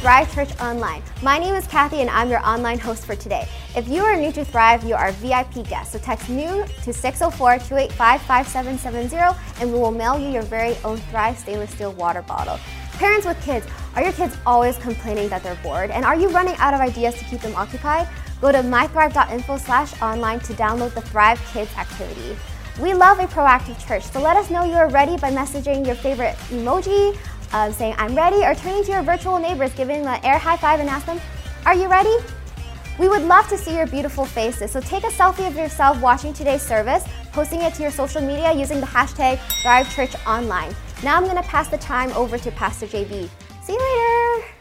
Thrive Church Online. My name is Kathy and I'm your online host for today. If you are new to Thrive, you are a VIP guest. So text new to 604-285-5770 and we will mail you your very own Thrive stainless steel water bottle. Parents with kids, are your kids always complaining that they're bored? And are you running out of ideas to keep them occupied? Go to mythrive.info slash online to download the Thrive Kids activity. We love a proactive church, so let us know you are ready by messaging your favorite emoji, uh, saying I'm ready, or turning to your virtual neighbors, giving them an air high five and ask them, Are you ready? We would love to see your beautiful faces, so take a selfie of yourself watching today's service, posting it to your social media using the hashtag ThriveChurchOnline. Now I'm going to pass the time over to Pastor JB. See you later!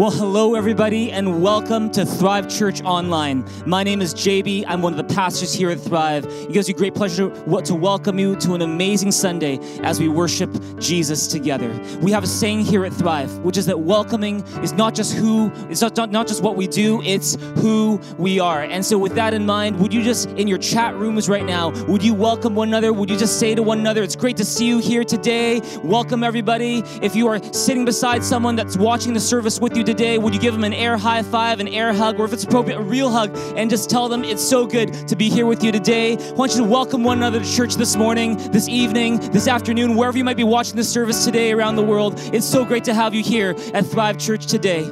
Well, hello, everybody, and welcome to Thrive Church Online. My name is JB. I'm one of the pastors here at Thrive. It gives me great pleasure to welcome you to an amazing Sunday as we worship Jesus together. We have a saying here at Thrive, which is that welcoming is not just who, it's not, not, not just what we do, it's who we are. And so, with that in mind, would you just, in your chat rooms right now, would you welcome one another? Would you just say to one another, It's great to see you here today. Welcome, everybody. If you are sitting beside someone that's watching the service with you today, would you give them an air high five, an air hug, or if it's appropriate, a real hug, and just tell them it's so good to be here with you today? I want you to welcome one another to church this morning, this evening, this afternoon, wherever you might be watching this service today around the world. It's so great to have you here at Thrive Church today.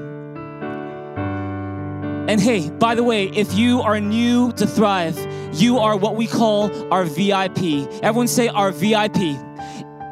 And hey, by the way, if you are new to Thrive, you are what we call our VIP. Everyone say our VIP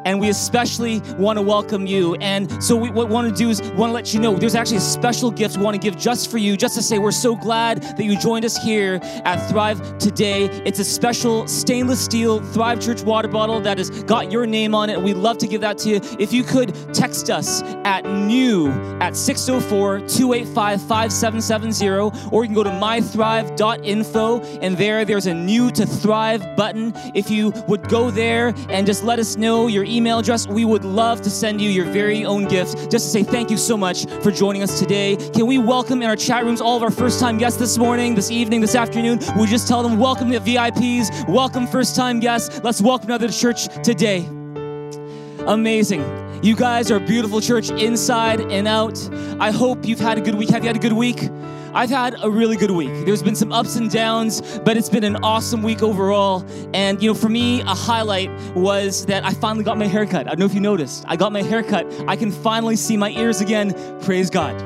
and we especially want to welcome you. And so, we, what we want to do is want to let you know there's actually a special gift we want to give just for you, just to say we're so glad that you joined us here at Thrive today. It's a special stainless steel Thrive Church water bottle that has got your name on it. We'd love to give that to you. If you could text us at new at 604 285 5770, or you can go to mythrive.info, and there there's a new to Thrive button. If you would go there and just let us know your email address, we would love to send you your very own gift just to say thank you so much for joining us today. Can we welcome in our chat rooms all of our first time guests this morning, this evening, this afternoon? We just tell them welcome to VIPs, welcome first time guests. Let's welcome another church today. Amazing. You guys are a beautiful church inside and out. I hope you've had a good week. Have you had a good week? I've had a really good week. There's been some ups and downs, but it's been an awesome week overall. And, you know, for me, a highlight was that I finally got my haircut. I don't know if you noticed. I got my haircut. I can finally see my ears again. Praise God.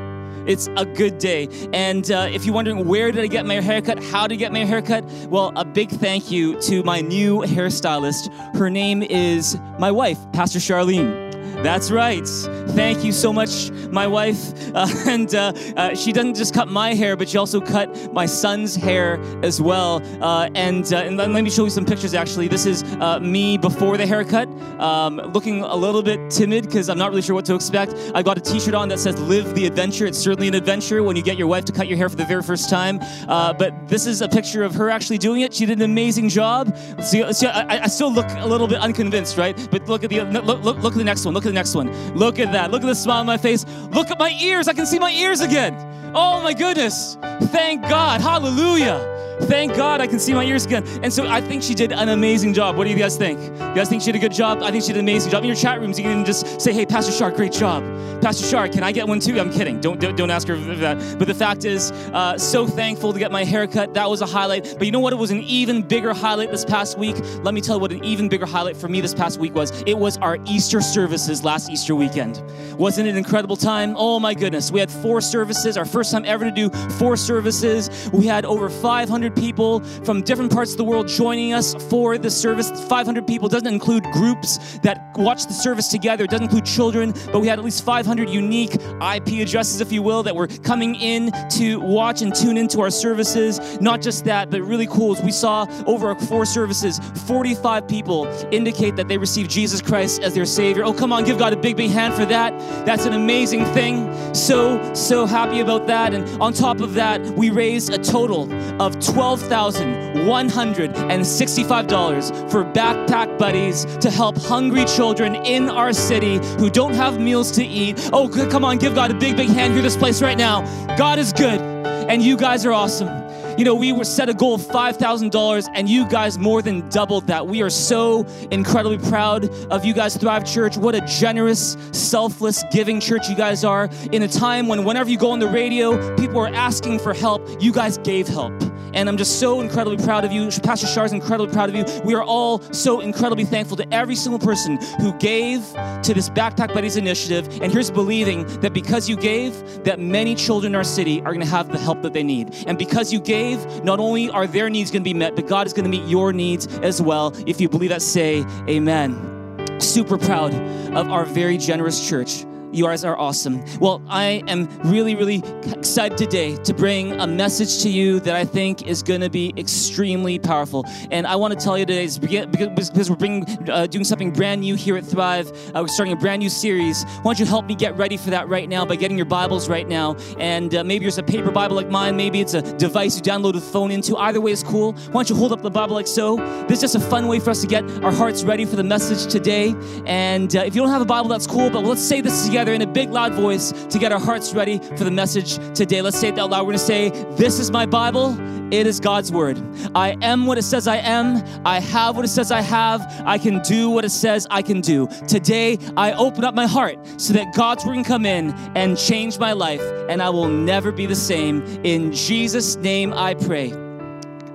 It's a good day. And uh, if you're wondering where did I get my haircut, how to get my haircut, well, a big thank you to my new hairstylist. Her name is my wife, Pastor Charlene. That's right. Thank you so much, my wife. Uh, and uh, uh, she doesn't just cut my hair, but she also cut my son's hair as well. Uh, and, uh, and let me show you some pictures, actually. This is uh, me before the haircut, um, looking a little bit timid because I'm not really sure what to expect. I've got a t shirt on that says, Live the Adventure. It's certainly an adventure when you get your wife to cut your hair for the very first time. but this is a picture of her actually doing it. She did an amazing job. See, see I, I, still look a little bit unconvinced, right? But look at the look, look, look at the next one. Look at the next one. Look at that. Look at the smile on my face. Look at my ears. I can see my ears again. Oh my goodness. Thank God. Hallelujah. Thank God I can see my ears again. And so I think she did an amazing job. What do you guys think? You guys think she did a good job? I think she did an amazing job. In your chat rooms, you can just say, hey, Pastor Shar, great job. Pastor Shar, can I get one too? I'm kidding. Don't, don't, don't ask her that. But the fact is, uh, so thankful to get my haircut. That was a highlight. But you know what? It was an even bigger highlight this past week. Let me tell you what an even bigger highlight for me this past week was. It was our Easter services last Easter weekend. Wasn't it an incredible time? Oh my goodness. We had four services, our first time ever to do four services. We had over 500 people from different parts of the world joining us for the service. 500 people doesn't include groups that watch the service together. It doesn't include children, but we had at least 500 unique IP addresses, if you will, that were coming in to watch and tune into our services. Not just that, but really cool is we saw over our four services, 45 people indicate that they received Jesus Christ as their Savior. Oh, come on, give God a big, big hand for that. That's an amazing thing. So, so happy about that. And on top of that, we raised a total of $12,165 for Backpack Buddies to help hungry children in our city who don't have meals to eat. Oh, come on, give God a big, big hand here, this place right now. God is good, and you guys are awesome. You know, we were set a goal of $5,000 and you guys more than doubled that. We are so incredibly proud of you guys, Thrive Church. What a generous, selfless, giving church you guys are. In a time when, whenever you go on the radio, people are asking for help, you guys gave help. And I'm just so incredibly proud of you. Pastor Shar is incredibly proud of you. We are all so incredibly thankful to every single person who gave to this Backpack Buddies initiative. And here's believing that because you gave, that many children in our city are going to have the help that they need. And because you gave, not only are their needs going to be met, but God is going to meet your needs as well. If you believe that, say amen. Super proud of our very generous church. You guys are awesome. Well, I am really, really excited today to bring a message to you that I think is going to be extremely powerful. And I want to tell you today, is because we're bringing, uh, doing something brand new here at Thrive, uh, we're starting a brand new series. Why don't you help me get ready for that right now by getting your Bibles right now? And uh, maybe there's a paper Bible like mine, maybe it's a device you download a phone into. Either way is cool. Why don't you hold up the Bible like so? This is just a fun way for us to get our hearts ready for the message today. And uh, if you don't have a Bible, that's cool, but let's say this together together in a big, loud voice to get our hearts ready for the message today. Let's say it out loud. We're going to say, This is my Bible. It is God's word. I am what it says I am. I have what it says I have. I can do what it says I can do. Today, I open up my heart so that God's word can come in and change my life, and I will never be the same. In Jesus' name I pray.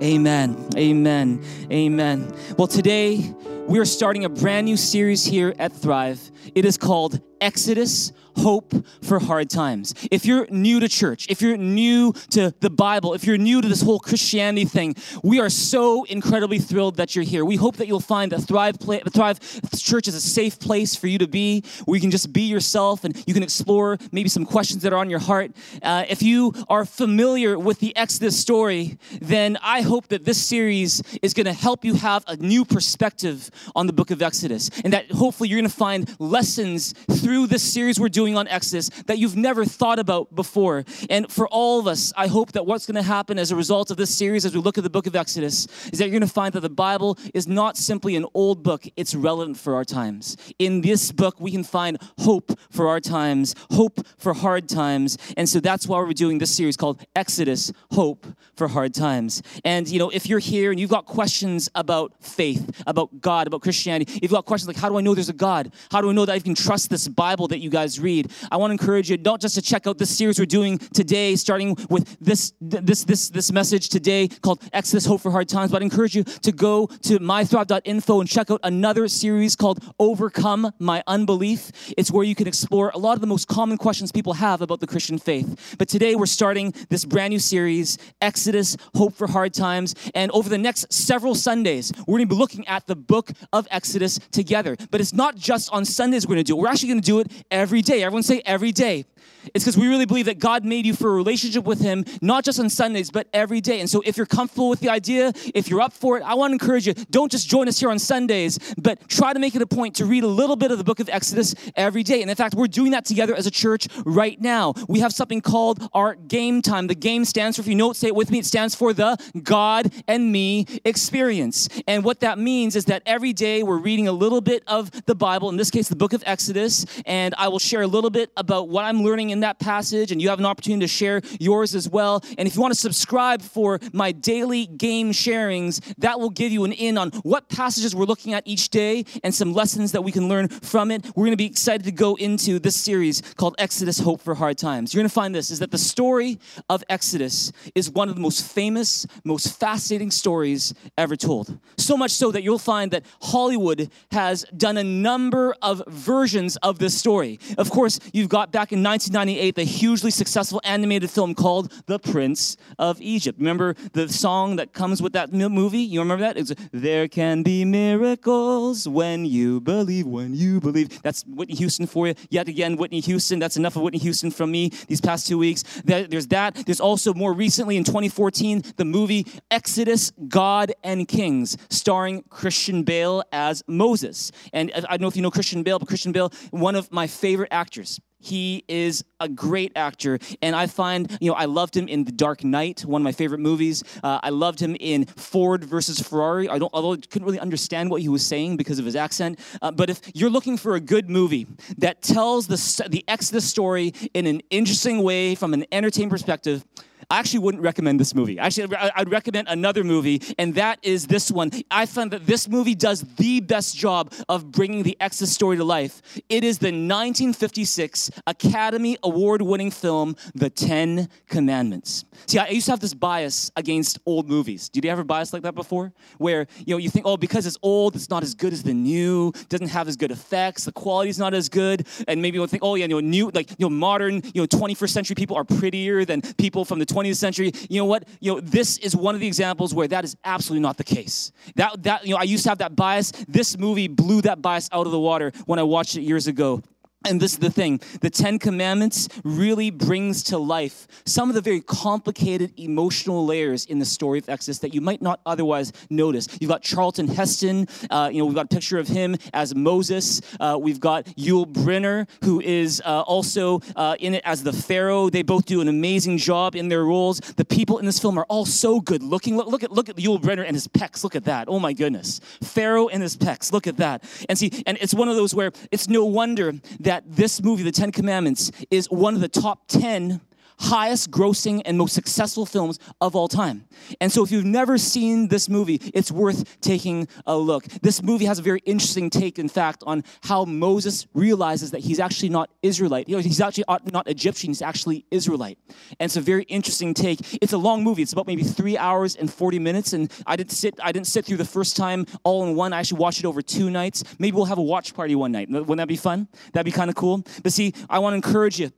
Amen. Amen. Amen. Well, today we are starting a brand new series here at Thrive. It is called Exodus hope for hard times. If you're new to church, if you're new to the Bible, if you're new to this whole Christianity thing, we are so incredibly thrilled that you're here. We hope that you'll find that Thrive, Thrive Church is a safe place for you to be, where you can just be yourself and you can explore maybe some questions that are on your heart. Uh, if you are familiar with the Exodus story, then I hope that this series is going to help you have a new perspective on the book of Exodus, and that hopefully you're going to find lessons through this series we're doing on Exodus that you've never thought about before. And for all of us, I hope that what's going to happen as a result of this series as we look at the book of Exodus is that you're going to find that the Bible is not simply an old book, it's relevant for our times. In this book, we can find hope for our times, hope for hard times. And so that's why we're doing this series called Exodus Hope for Hard Times. And, you know, if you're here and you've got questions about faith, about God, about Christianity, if you've got questions like, how do I know there's a God? How do I know that I can trust this Bible that you guys read? I want to encourage you not just to check out this series we're doing today, starting with this this this this message today called Exodus Hope for Hard Times, but I encourage you to go to mythrive.info and check out another series called Overcome My Unbelief. It's where you can explore a lot of the most common questions people have about the Christian faith. But today we're starting this brand new series, Exodus Hope for Hard Times, and over the next several Sundays, we're going to be looking at the book of Exodus together. But it's not just on Sundays we're going to do it. We're actually going to do it every day. Everyone say every day. It's because we really believe that God made you for a relationship with Him, not just on Sundays, but every day. And so, if you're comfortable with the idea, if you're up for it, I want to encourage you don't just join us here on Sundays, but try to make it a point to read a little bit of the book of Exodus every day. And in fact, we're doing that together as a church right now. We have something called our game time. The game stands for, if you know it, say it with me, it stands for the God and me experience. And what that means is that every day we're reading a little bit of the Bible, in this case, the book of Exodus, and I will share a little bit about what I'm learning in that passage, and you have an opportunity to share yours as well. And if you want to subscribe for my daily game sharings, that will give you an in on what passages we're looking at each day and some lessons that we can learn from it. We're going to be excited to go into this series called Exodus Hope for Hard Times. You're going to find this is that the story of Exodus is one of the most famous, most fascinating stories ever told. So much so that you'll find that Hollywood has done a number of versions of this story. Of course, you've got back in 1998 the hugely successful animated film called The Prince of Egypt. Remember the song that comes with that movie? You remember that? It's There can be miracles when you believe, when you believe. That's Whitney Houston for you. Yet again, Whitney Houston. That's enough of Whitney Houston from me these past two weeks. There's that. There's also more recently in 2014 the movie Exodus, God and Kings, starring Christian Bale as Moses. And uh, I don't know if you know Christian Bale, Christian Bale, one of my favorite actors He is a great actor, and I find, you know, I loved him in The Dark Knight, one of my favorite movies. Uh, I loved him in Ford versus Ferrari. I don't, although I couldn't really understand what he was saying because of his accent. Uh, but if you're looking for a good movie that tells the the Exodus story in an interesting way from an entertainment perspective, I actually wouldn't recommend this movie. Actually, I'd recommend another movie, and that is this one. I found that this movie does the best job of bringing the Exodus story to life. It is the 1956 Academy Award winning film, The Ten Commandments. See, I used to have this bias against old movies. Did you ever bias like that before? Where, you know, you think, oh, because it's old, it's not as good as the new, doesn't have as good effects, the quality's not as good, and maybe you'll think, oh, yeah, you know, new, like, you know, modern, you know, 21st century people are prettier than people from the 20th century. You know what? You know, this is one of the examples where that is absolutely not the case. That, that, you know, I used to have that bias. This movie blew that bias out of the water when I watched it years ago. And this is the thing the Ten Commandments really brings to life some of the very complicated emotional layers in the story of Exodus that you might not otherwise notice. You've got Charlton Heston, uh, you know, we've got a picture of him as Moses. Uh, we've got Yul Brynner, who is uh, also uh, in it as the Pharaoh. They both do an amazing job in their roles. The people in this film are all so good looking. Look, look at look at Yul Brynner and his pecs. Look at that. Oh my goodness. Pharaoh and his pecs. Look at that. And see, and it's one of those where it's no wonder that this movie, The Ten Commandments, is one of the top 10 highest grossing and most successful films of all time. And so if you've never seen this movie, it's worth taking a look. This movie has a very interesting take, in fact, on how Moses realizes that he's actually not Israelite. He's actually uh, not Egyptian, he's actually Israelite. And it's a very interesting take. It's a long movie. It's about maybe three hours and 40 minutes. And I didn't sit, I didn't sit through the first time all in one. I actually watched it over two nights. Maybe we'll have a watch party one night. Wouldn't that be fun? That'd be kind of cool. But see, I want to encourage you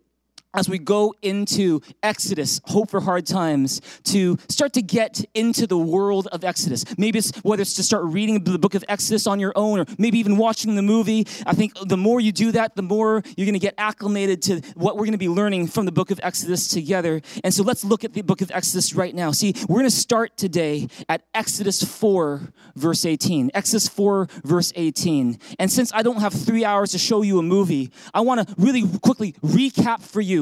as we go into Exodus, Hope for Hard Times, to start to get into the world of Exodus. Maybe it's whether it's to start reading the book of Exodus on your own or maybe even watching the movie. I think the more you do that, the more you're going to get acclimated to what we're going to be learning from the book of Exodus together. And so let's look at the book of Exodus right now. See, we're going to start today at Exodus 4, verse 18. Exodus 4, verse 18. And since I don't have three hours to show you a movie, I want to really quickly recap for you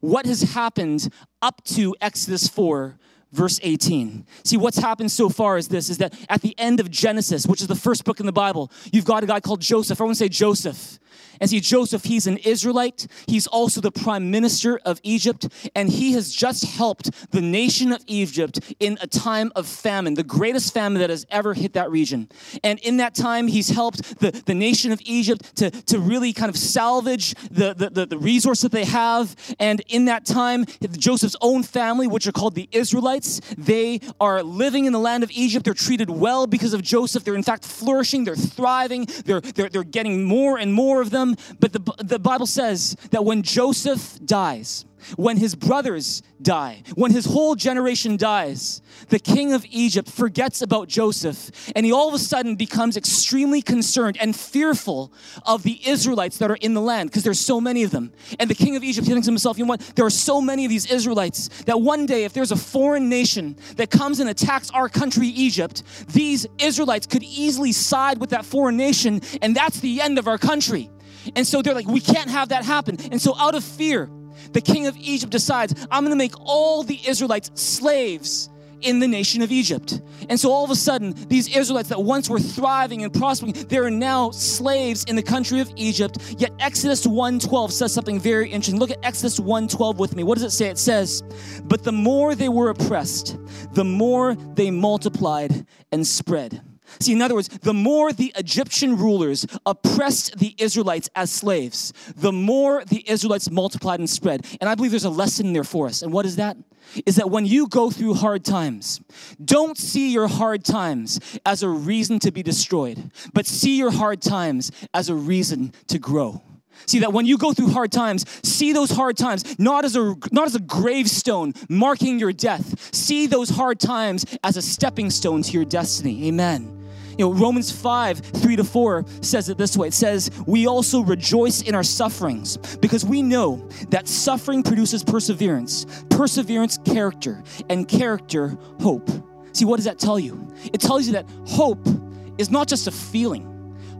what has happened up to Exodus 4 verse 18. See, what's happened so far is this is that at the end of Genesis, which is the first book in the Bible, you've got a guy called Joseph. Everyone say Joseph. And see, Joseph, he's an Israelite. He's also the prime minister of Egypt, and he has just helped the nation of Egypt in a time of famine, the greatest famine that has ever hit that region. And in that time, he's helped the, the nation of Egypt to, to really kind of salvage the, the, the, the resource that they have. And in that time, Joseph's own family, which are called the Israelites, they are living in the land of Egypt. They're treated well because of Joseph. They're in fact flourishing, they're thriving, they're, they're, they're getting more and more of them. But the, the Bible says that when Joseph dies, when his brothers die, when his whole generation dies, the king of Egypt forgets about Joseph and he all of a sudden becomes extremely concerned and fearful of the Israelites that are in the land because there's so many of them. And the king of Egypt thinks to himself, you know what? There are so many of these Israelites that one day, if there's a foreign nation that comes and attacks our country, Egypt, these Israelites could easily side with that foreign nation and that's the end of our country. And so they're like, we can't have that happen. And so, out of fear, the king of Egypt decides, I'm gonna make all the Israelites slaves in the nation of Egypt. And so all of a sudden, these Israelites that once were thriving and prospering, they are now slaves in the country of Egypt. Yet Exodus 1:12 says something very interesting. Look at Exodus 1:12 with me. What does it say? It says, "But the more they were oppressed, the more they multiplied and spread." See, in other words, the more the Egyptian rulers oppressed the Israelites as slaves, the more the Israelites multiplied and spread. And I believe there's a lesson there for us. And what is that? Is that when you go through hard times, don't see your hard times as a reason to be destroyed, but see your hard times as a reason to grow. See that when you go through hard times, see those hard times not as a not as a gravestone marking your death. See those hard times as a stepping stone to your destiny. Amen. You know, Romans 5, 3 to 4 says it this way. It says, We also rejoice in our sufferings because we know that suffering produces perseverance, perseverance, character, and character, hope. See, what does that tell you? It tells you that hope is not just a feeling.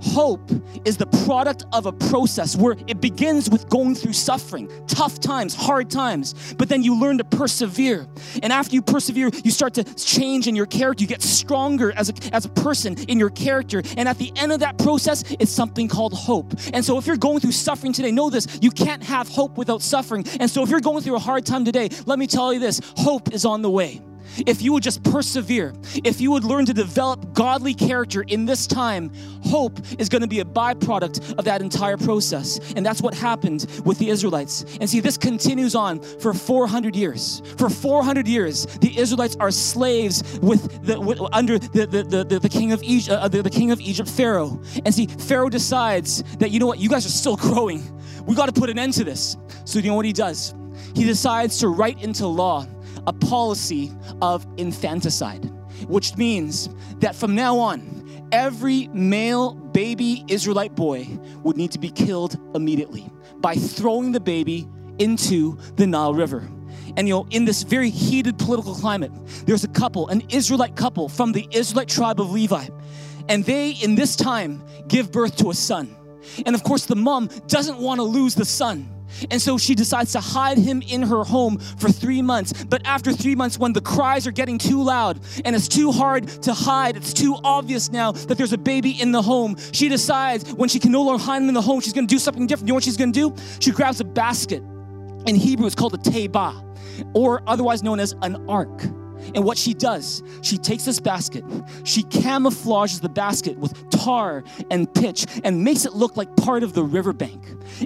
Hope is the product of a process where it begins with going through suffering, tough times, hard times, but then you learn to persevere. And after you persevere, you start to change in your character. You get stronger as a, as a person in your character. And at the end of that process, it's something called hope. And so if you're going through suffering today, know this you can't have hope without suffering. And so if you're going through a hard time today, let me tell you this hope is on the way if you would just persevere, if you would learn to develop godly character in this time, hope is going to be a byproduct of that entire process. And that's what happened with the Israelites. And see, this continues on for 400 years. For 400 years, the Israelites are slaves with the with, under the, the, the, the, king of Egypt, uh, the, the king of Egypt, Pharaoh. And see, Pharaoh decides that you know what, you guys are still growing. We got to put an end to this. So you know what he does? He decides to write into law a policy of infanticide, which means that from now on, every male baby Israelite boy would need to be killed immediately by throwing the baby into the Nile River. And you know, in this very heated political climate, there's a couple, an Israelite couple from the Israelite tribe of Levi. And they, in this time, give birth to a son. And of course, the mom doesn't want to lose the son. And so she decides to hide him in her home for three months. But after three months, when the cries are getting too loud and it's too hard to hide, it's too obvious now that there's a baby in the home, she decides when she can no longer hide him in the home, she's gonna do something different. You know what she's gonna do? She grabs a basket. In Hebrew, it's called a teba, or otherwise known as an ark. And what she does, she takes this basket, she camouflages the basket with tar and pitch and makes it look like part of the riverbank.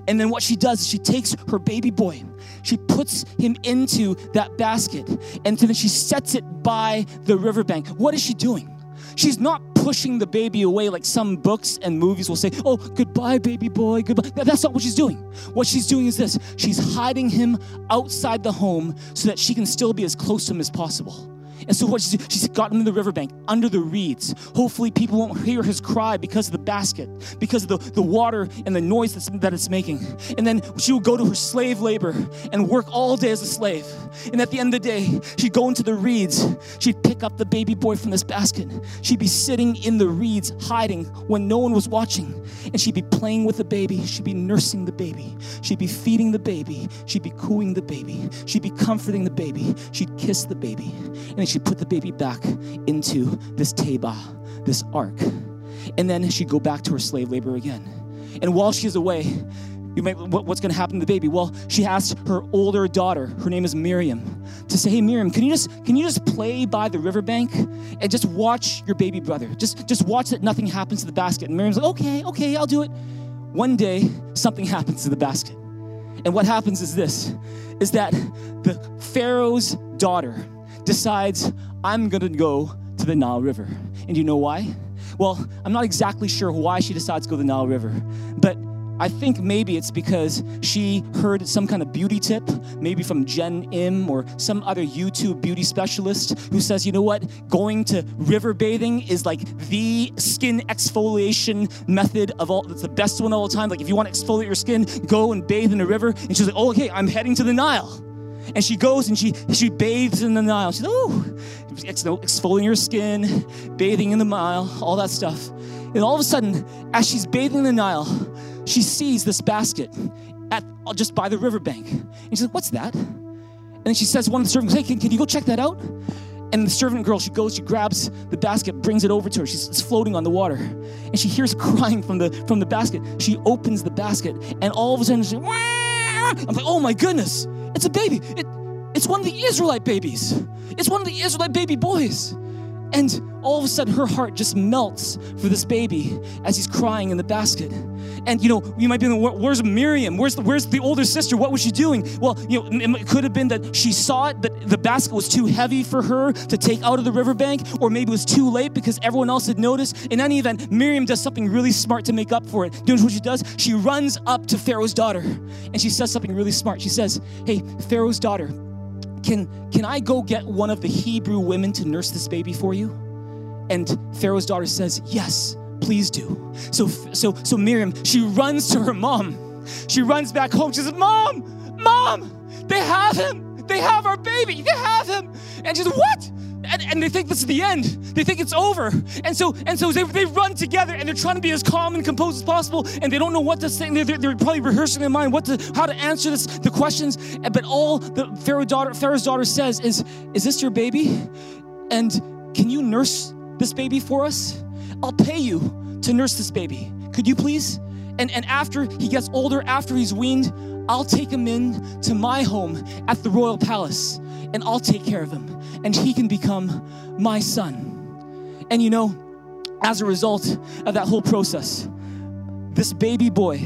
And then what she does is she takes her baby boy, she puts him into that basket, and then she sets it by the riverbank. What is she doing? She's not pushing the baby away like some books and movies will say, Oh, goodbye, baby boy, goodbye. That's not what she's doing. What she's doing is this she's hiding him outside the home so that she can still be as close to him as possible. And so what she's, she's got him in the riverbank under the reeds. Hopefully people won't hear his cry because of the basket, because of the, the water and the noise that's, that it's making. And then she would go to her slave labor and work all day as a slave. And at the end of the day, she'd go into the reeds. She'd pick up the baby boy from this basket. She'd be sitting in the reeds, hiding when no one was watching. And she'd be playing with the baby. She'd be nursing the baby. She'd be feeding the baby. She'd be cooing the baby. She'd be comforting the baby. She'd kiss the baby. And she put the baby back into this teba, this ark. And then she'd go back to her slave labor again. And while she's away, you might, what's going to happen to the baby? Well, she asked her older daughter, her name is Miriam, to say, "Hey, Miriam, can you just can you just play by the riverbank and just watch your baby brother? Just just watch that nothing happens to the basket." And Miriam's like, "Okay, okay, I'll do it." One day, something happens to the basket, and what happens is this: is that the Pharaoh's daughter decides, I'm gonna go to the Nile River. And you know why? Well, I'm not exactly sure why she decides to go to the Nile River, but I think maybe it's because she heard some kind of beauty tip, maybe from Jen Im or some other YouTube beauty specialist who says, you know what, going to river bathing is like the skin exfoliation method of all, it's the best one of all time. Like if you want to exfoliate your skin, go and bathe in a river. And she's like, oh, okay, I'm heading to the Nile. And she goes and she she bathes in the Nile. She's oh, exfoliating her skin, bathing in the Nile, all that stuff. And all of a sudden, as she's bathing in the Nile, she sees this basket at just by the riverbank. And she's like, "What's that?" And then she says, "One of the servants, hey, can, can you go check that out?" And the servant girl, she goes, she grabs the basket, brings it over to her. She's floating on the water. And she hears crying from the from the basket. She opens the basket, and all of a sudden, she's! I'm like, oh my goodness, it's a baby. It, it's one of the Israelite babies. It's one of the Israelite baby boys. And all of a sudden, her heart just melts for this baby as he's crying in the basket. And you know, you might be thinking, where's Miriam? Where's the, where's the older sister? What was she doing? Well, you know, it could have been that she saw it, but the basket was too heavy for her to take out of the riverbank, or maybe it was too late because everyone else had noticed. In any event, Miriam does something really smart to make up for it. You know what she does? She runs up to Pharaoh's daughter and she says something really smart. She says, Hey, Pharaoh's daughter, can, can I go get one of the Hebrew women to nurse this baby for you? And Pharaoh's daughter says, Yes, please do. So, so, so Miriam, she runs to her mom. She runs back home. She says, Mom, Mom, they have him. They have our baby. They have him. And she says, What? And, and they think this is the end. They think it's over. And so and so they, they run together and they're trying to be as calm and composed as possible and they don't know what to say. They're, they're, they're probably rehearsing in their mind what to how to answer this the questions. But all the Pharaoh daughter Pharaoh's daughter says is, "Is this your baby? And can you nurse this baby for us? I'll pay you to nurse this baby. Could you please?" And, and after he gets older, after he's weaned, I'll take him in to my home at the royal palace and I'll take care of him and he can become my son. And you know, as a result of that whole process, this baby boy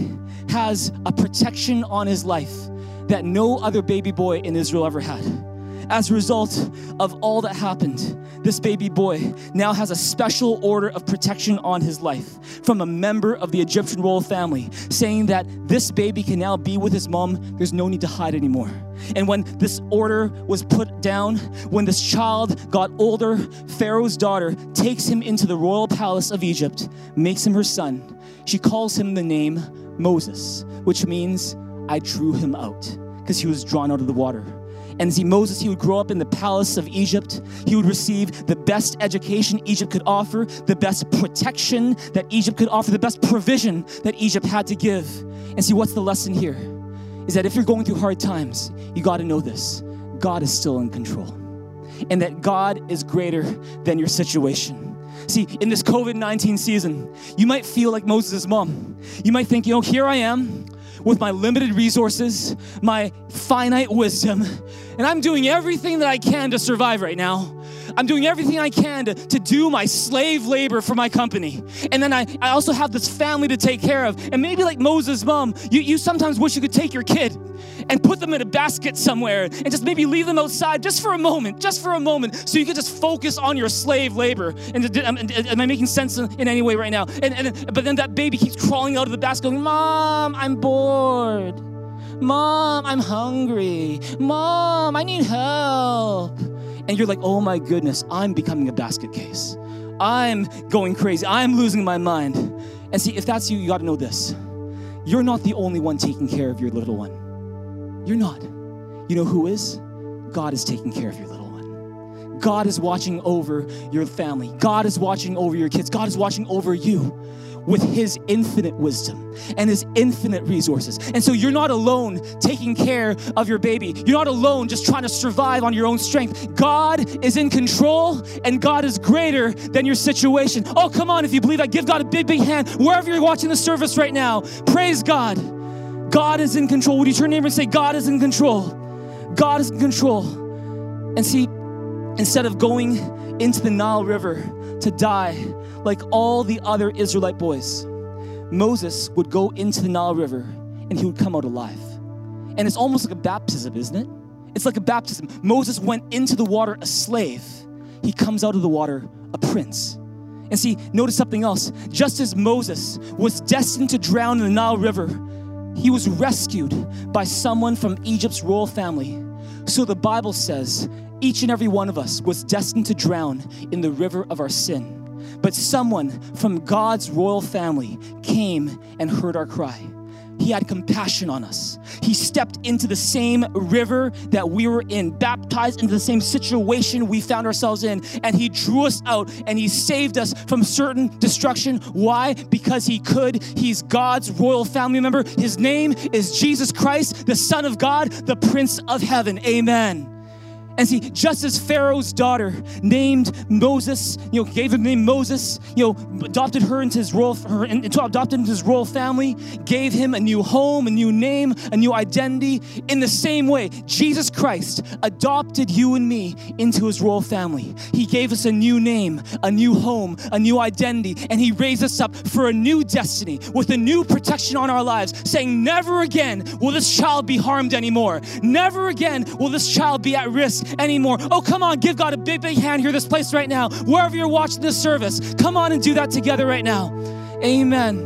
has a protection on his life that no other baby boy in Israel ever had. As a result of all that happened, this baby boy now has a special order of protection on his life from a member of the Egyptian royal family, saying that this baby can now be with his mom. There's no need to hide anymore. And when this order was put down, when this child got older, Pharaoh's daughter takes him into the royal palace of Egypt, makes him her son. She calls him the name Moses, which means I drew him out because he was drawn out of the water. And see, Moses, he would grow up in the palace of Egypt. He would receive the best education Egypt could offer, the best protection that Egypt could offer, the best provision that Egypt had to give. And see, what's the lesson here? Is that if you're going through hard times, you got to know this God is still in control, and that God is greater than your situation. See, in this COVID 19 season, you might feel like Moses' mom. You might think, you know, here I am with my limited resources, my finite wisdom, and I'm doing everything that I can to survive right now. I'm doing everything I can to, to do my slave labor for my company. And then I, I also have this family to take care of. And maybe like Moses' mom, you, you sometimes wish you could take your kid and put them in a basket somewhere and just maybe leave them outside just for a moment, just for a moment, so you can just focus on your slave labor. And am, am I making sense in, in any way right now? And, and but then that baby keeps crawling out of the basket, going, "Mom, I'm bored. Mom, I'm hungry. Mom, I need help." And you're like, "Oh my goodness, I'm becoming a basket case. I'm going crazy. I'm losing my mind." And see, if that's you, you got to know this. You're not the only one taking care of your little one. You're not. You know who is? God is taking care of your little one. God is watching over your family. God is watching over your kids. God is watching over you with his infinite wisdom and his infinite resources. And so you're not alone taking care of your baby. You're not alone just trying to survive on your own strength. God is in control and God is greater than your situation. Oh, come on, if you believe that, give God a big, big hand wherever you're watching the service right now. Praise God. God is in control. Would you turn to neighbor and say, God is in control? God is in control. And see, instead of going into the Nile River to die like all the other Israelite boys, Moses would go into the Nile River and he would come out alive. And it's almost like a baptism, isn't it? It's like a baptism. Moses went into the water a slave, he comes out of the water a prince. And see, notice something else. Just as Moses was destined to drown in the Nile River, he was rescued by someone from Egypt's royal family. So the Bible says each and every one of us was destined to drown in the river of our sin. But someone from God's royal family came and heard our cry. He had compassion on us. He stepped into the same river that we were in, baptized into the same situation we found ourselves in, and He drew us out and He saved us from certain destruction. Why? Because He could. He's God's royal family member. His name is Jesus Christ, the Son of God, the Prince of Heaven. Amen. And see, just as Pharaoh's daughter named Moses, you know, gave him the name Moses, you know, adopted her into his royal, her into, adopted into his royal family, gave him a new home, a new name, a new identity. In the same way, Jesus Christ adopted you and me into his royal family. He gave us a new name, a new home, a new identity, and he raised us up for a new destiny with a new protection on our lives, saying, Never again will this child be harmed anymore. Never again will this child be at risk anymore. Oh, come on, give God a big, big hand here, this place right now. Wherever you're watching this service, come on and do that together right now. Amen.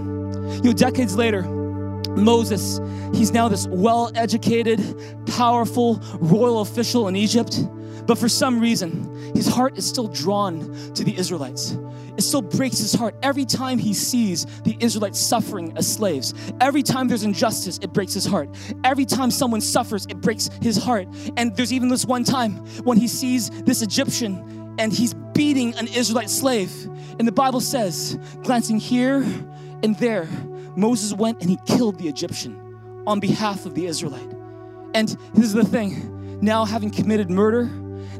You know, decades later, Moses, he's now this well educated, powerful royal official in Egypt. But for some reason, his heart is still drawn to the Israelites. It still breaks his heart every time he sees the Israelites suffering as slaves. Every time there's injustice, it breaks his heart. Every time someone suffers, it breaks his heart. And there's even this one time when he sees this Egyptian and he's beating an Israelite slave. And the Bible says, glancing here and there, Moses went and he killed the Egyptian on behalf of the Israelite. And this is the thing now, having committed murder,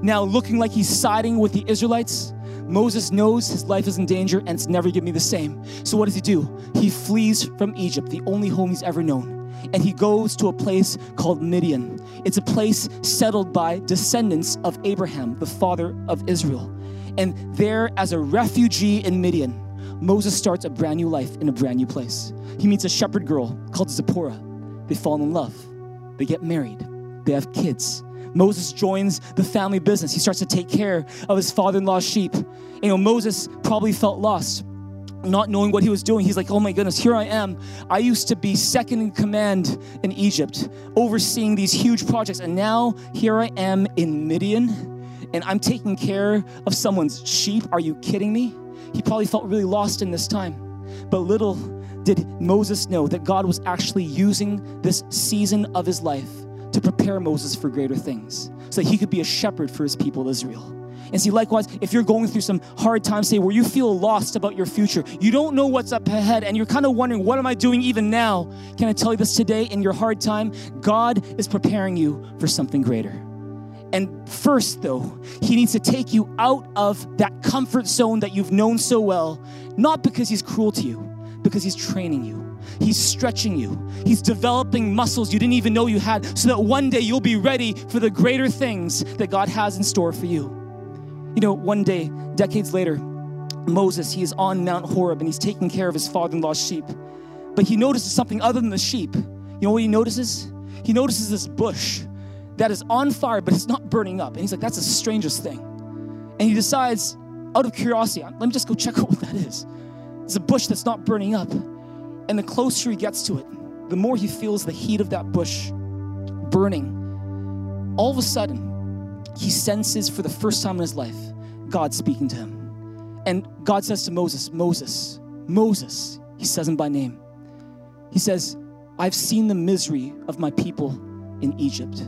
now looking like he's siding with the Israelites, Moses knows his life is in danger and it's never gonna be the same. So, what does he do? He flees from Egypt, the only home he's ever known and he goes to a place called Midian. It's a place settled by descendants of Abraham, the father of Israel. And there, as a refugee in Midian, Moses starts a brand new life in a brand new place. He meets a shepherd girl called Zipporah. They fall in love, they get married, they have kids. Moses joins the family business. He starts to take care of his father in law's sheep. You know, Moses probably felt lost, not knowing what he was doing. He's like, oh my goodness, here I am. I used to be second in command in Egypt, overseeing these huge projects. And now here I am in Midian, and I'm taking care of someone's sheep. Are you kidding me? He probably felt really lost in this time. But little did Moses know that God was actually using this season of his life to prepare Moses for greater things so he could be a shepherd for his people, Israel. And see, likewise, if you're going through some hard times, say where you feel lost about your future, you don't know what's up ahead, and you're kind of wondering, what am I doing even now? Can I tell you this today in your hard time? God is preparing you for something greater. And first, though, He needs to take you out of that comfort zone that you've known so well, not because He's cruel to you, because He's training you. He's stretching you. He's developing muscles you didn't even know you had so that one day you'll be ready for the greater things that God has in store for you. You know, one day, decades later, Moses, he is on Mount Horeb and he's taking care of his father in law's sheep. But he notices something other than the sheep. You know what he notices? He notices this bush that is on fire, but it's not burning up. And he's like, that's the strangest thing. And he decides, out of curiosity, let me just go check out what that is. It's a bush that's not burning up. And the closer he gets to it, the more he feels the heat of that bush burning. All of a sudden, he senses for the first time in his life God speaking to him. And God says to Moses, Moses, Moses, he says him by name. He says, I've seen the misery of my people in Egypt.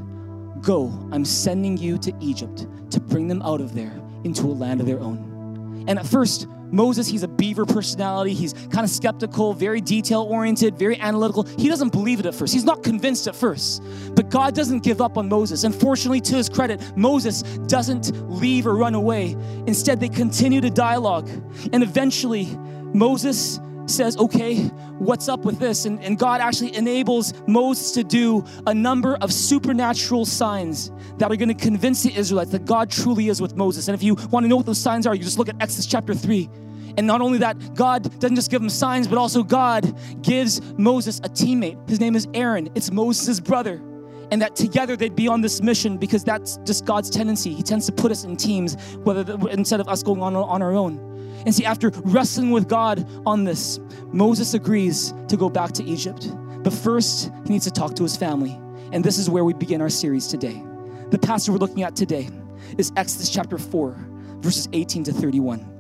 Go, I'm sending you to Egypt to bring them out of there into a land of their own. And at first, Moses, he's a beaver personality. He's kind of skeptical, very detail oriented, very analytical. He doesn't believe it at first. He's not convinced at first. But God doesn't give up on Moses. Unfortunately, to his credit, Moses doesn't leave or run away. Instead, they continue to dialogue. And eventually, Moses says, okay, what's up with this? And, and God actually enables Moses to do a number of supernatural signs that are going to convince the Israelites that God truly is with Moses. And if you want to know what those signs are, you just look at Exodus chapter 3. And not only that, God doesn't just give him signs, but also God gives Moses a teammate. His name is Aaron, it's Moses' brother. And that together they'd be on this mission because that's just God's tendency. He tends to put us in teams, whether the, instead of us going on on our own. And see, after wrestling with God on this, Moses agrees to go back to Egypt. But first, he needs to talk to his family. And this is where we begin our series today. The passage we're looking at today is Exodus chapter 4, verses 18 to 31.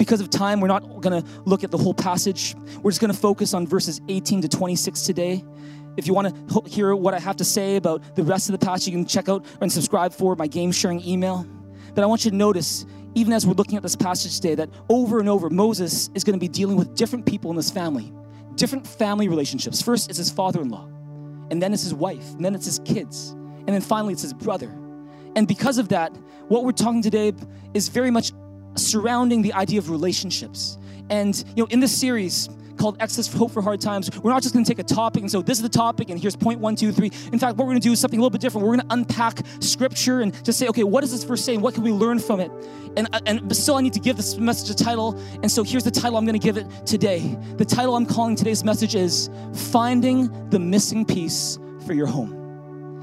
Because of time, we're not going to look at the whole passage. We're just going to focus on verses 18 to 26 today. If you want to hear what I have to say about the rest of the passage, you can check out and subscribe for my game sharing email. But I want you to notice, even as we're looking at this passage today, that over and over, Moses is going to be dealing with different people in this family, different family relationships. First, it's his father in law, and then it's his wife, and then it's his kids, and then finally, it's his brother. And because of that, what we're talking today is very much surrounding the idea of relationships. And you know, in this series called Exodus Hope for Hard Times, we're not just to take a topic and so this is the topic and here's point one, two, three. In fact, what we're to do is something a little bit different. We're to unpack Scripture and just say, okay, what is this verse saying? What can we learn from it? And uh, and but still, I need to give this message a title. And so here's the title I'm to give it today. The title I'm calling today's message is "Finding the Missing Peace for Your Home."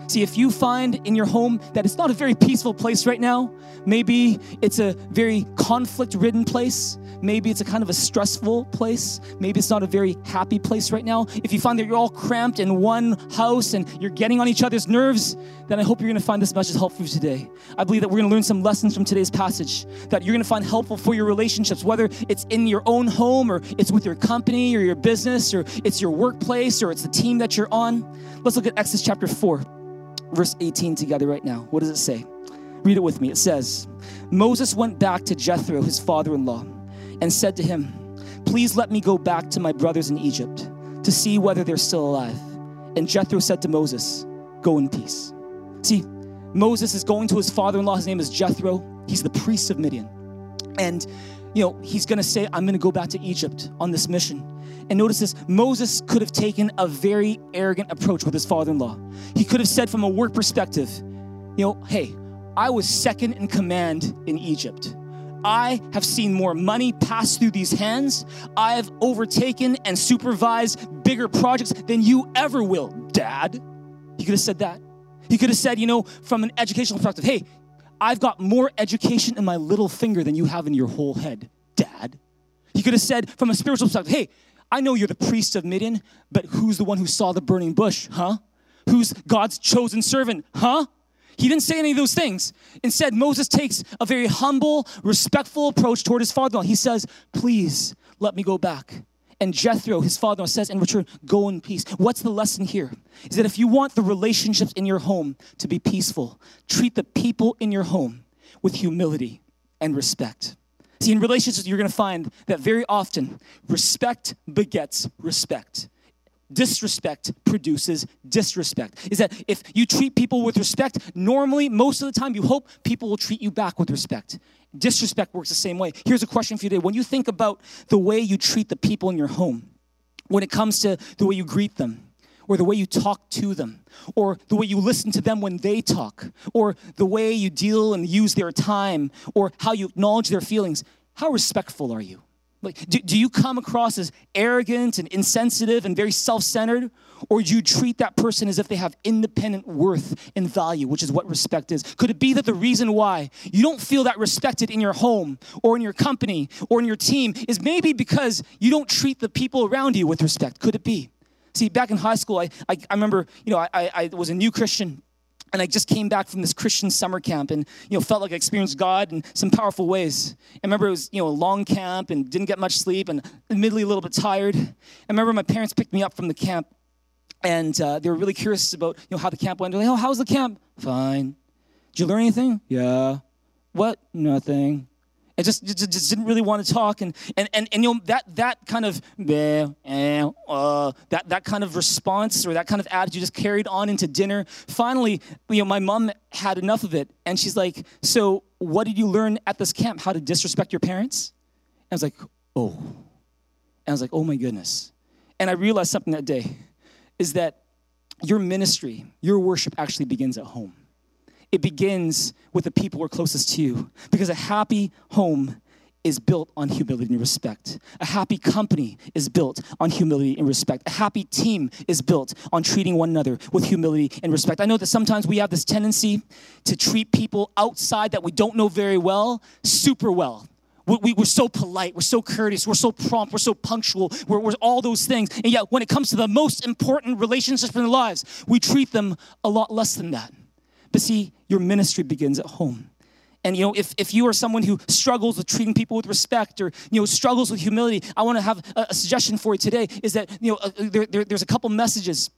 See, if you find in your home that it's not a very peaceful place right now, maybe it's a very conflict ridden place, maybe it's a kind of a stressful place, maybe it's not a very happy place right now. If you find that you're all cramped in one house and you're getting on each other's nerves, then I hope you're gonna find this message helpful for today. I believe that we're gonna learn some lessons from today's passage that you're gonna find helpful for your relationships, whether it's in your own home or it's with your company or your business or it's your workplace or it's the team that you're on. Let's look at Exodus chapter 4 verse 18 together right now. What does it say? Read it with me. It says, Moses went back to Jethro, his father in law, and said to him, Please let me go back to my brothers in Egypt to see whether they're still alive. And Jethro said to Moses, Go in peace. See, Moses is going to his father in law. His name is Jethro. He's the priest of Midian. And, you know, he's going to say, I'm going to go back to Egypt on this mission. And notice this Moses could have taken a very arrogant approach with his father in law. He could have said, from a work perspective, you know, hey, I was second in command in Egypt. I have seen more money pass through these hands. I have overtaken and supervised bigger projects than you ever will, Dad. He could have said that. He could have said, you know, from an educational perspective, hey, I've got more education in my little finger than you have in your whole head, Dad. He could have said, from a spiritual perspective, hey, I know you're the priest of Midian, but who's the one who saw the burning bush, huh? Who's God's chosen servant, huh? He didn't say any of those things. Instead, Moses takes a very humble, respectful approach toward his father in law. He says, Please let me go back. And Jethro, his father, in law, says in return, Go in peace. What's the lesson here? Is that if you want the relationships in your home to be peaceful, treat the people in your home with humility and respect. See, in relationships, you're gonna find that very often respect begets respect disrespect produces disrespect. Is that if you treat people with respect, normally, most of the time, you hope people will treat you back with respect. Disrespect works the same way. Here's a question for you today. When you think about the way you treat the people in your home, when it comes to the way you greet them, or the way you talk to them, or the way you listen to them when they talk, or the way you deal and use their time, or how you acknowledge their feelings, how respectful are you? Like, do, do you come across as arrogant and insensitive and very self centered? Or do you treat that person as if they have independent worth and value, which is what respect is? Could it be that the reason why you don't feel that respected in your home or in your company or in your team is maybe because you don't treat the people around you with respect? Could it be? See, back in high school, I, I, I remember, you know, I, I was a new Christian and I just came back from this Christian summer camp and you know felt like I experienced God in some powerful ways. I remember it was you know a long camp and didn't get much sleep and admittedly a little bit tired. I remember my parents picked me up from the camp and uh, they were really curious about you know how the camp went. They're like, oh, how was the camp? Fine. Did you learn anything? Yeah. What? Nothing and just, just, just didn't really want to talk. And, and, and, and you know, that, that kind of, eh, uh, that, that kind of response or that kind of attitude just carried on into dinner. Finally, you know, my mom had enough of it. And she's like, so what did you learn at this camp? How to disrespect your parents? And I was like, oh. And I was like, oh my goodness. And I realized something that day is that your ministry, your worship actually begins at home it begins with the people who are closest to. Because a happy home is built on humility and respect. A happy company is built on humility and respect. A happy team is built on treating one another with humility and respect. I know that sometimes we have this tendency to treat people outside that we don't know very well super well. We, are so polite, we're so courteous, we're so prompt, we're so punctual, we're, we're all those things. And yet, when it comes to the most important relationships in our lives, we treat them a lot less than that. But see, your ministry begins at home. And you know, if, if you are someone who struggles with treating people with respect or you know struggles with humility, I want to have a, a, suggestion for you today. Is that you know uh, there, there, there's a couple messages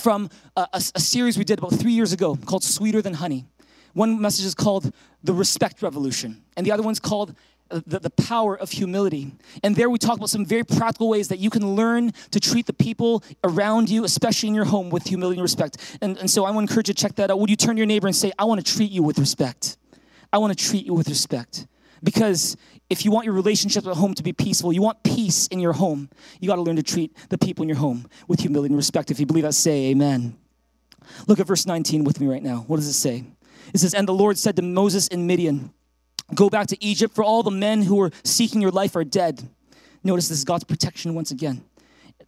from a, a, a series we did about three years ago called "Sweeter Than Honey." One message is called "The Respect Revolution," and the other one's called Uh, the, the power of humility. And there we talk about some very practical ways that you can learn to treat the people around you, especially in your home, with humility and respect. And, and so I want to encourage you to check that out. Would you turn to your neighbor and say, I want to treat you with respect? I want to treat you with respect. Because if you want your relationships at home to be peaceful, you want peace in your home, you got to learn to treat the people in your home with humility and respect. If you believe that, say amen. Look at verse 19 with me right now. What does it say? It says, And the Lord said to Moses in Midian, Go back to Egypt, for all the men who are seeking your life are dead. Notice this is God's protection once again.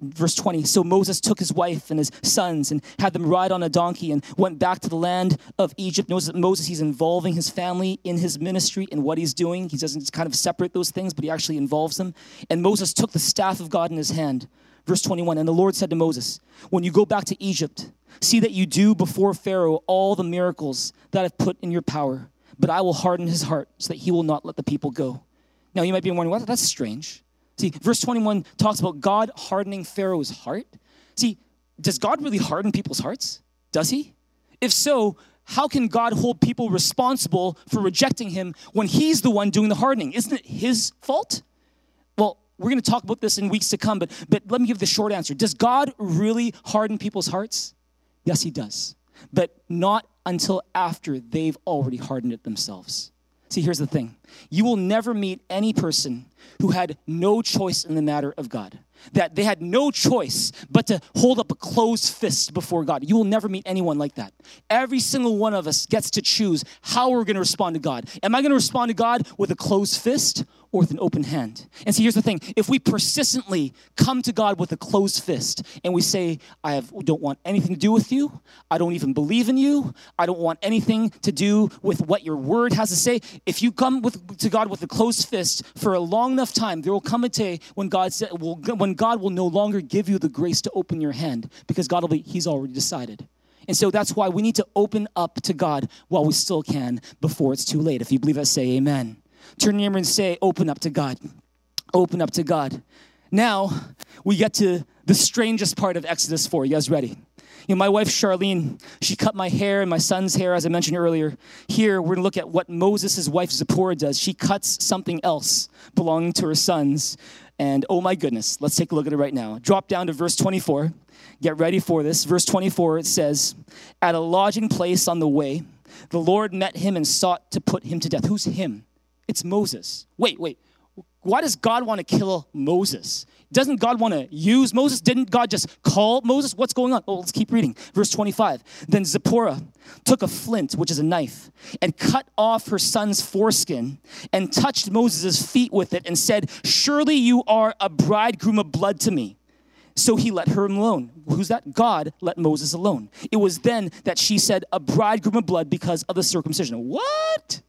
Verse 20 So Moses took his wife and his sons and had them ride on a donkey and went back to the land of Egypt. Notice that Moses, he's involving his family in his ministry and what he's doing. He doesn't kind of separate those things, but he actually involves them. And Moses took the staff of God in his hand. Verse 21 And the Lord said to Moses, When you go back to Egypt, see that you do before Pharaoh all the miracles that I've put in your power but I will harden his heart so that he will not let the people go. Now, you might be wondering, well, that's strange. See, verse 21 talks about God hardening Pharaoh's heart. See, does God really harden people's hearts? Does he? If so, how can God hold people responsible for rejecting him when he's the one doing the hardening? Isn't it his fault? Well, we're going to talk about this in weeks to come, but, but let me give the short answer. Does God really harden people's hearts? Yes, he does. But not until after they've already hardened it themselves. See, here's the thing you will never meet any person who had no choice in the matter of God that they had no choice but to hold up a closed fist before God. You will never meet anyone like that. Every single one of us gets to choose how we're going to respond to God. Am I going to respond to God with a closed fist or with an open hand. And see, here's the thing if we persistently come to God with a closed fist and we say, I have, don't want anything to do with you, I don't even believe in you, I don't want anything to do with what your word has to say, if you come with, to God with a closed fist for a long enough time, there will come a day when God, said, will, when God will no longer give you the grace to open your hand because God will be, He's already decided. And so that's why we need to open up to God while we still can before it's too late. If you believe that, say amen. Turn your and say, Open up to God. Open up to God. Now we get to the strangest part of Exodus 4. You guys ready? You know, my wife Charlene, she cut my hair and my son's hair, as I mentioned earlier. Here, we're gonna look at what Moses' wife Zipporah does. She cuts something else belonging to her sons. And oh my goodness, let's take a look at it right now. Drop down to verse 24. Get ready for this. Verse 24, it says, At a lodging place on the way, the Lord met him and sought to put him to death. Who's him? It's Moses. Wait, wait. Why does God want to kill Moses? Doesn't God want to use Moses? Didn't God just call Moses? What's going on? Oh, let's keep reading. Verse 25. Then Zipporah took a flint, which is a knife, and cut off her son's foreskin and touched Moses' feet with it and said, Surely you are a bridegroom of blood to me. So he let her alone. Who's that? God let Moses alone. It was then that she said, A bridegroom of blood because of the circumcision. What?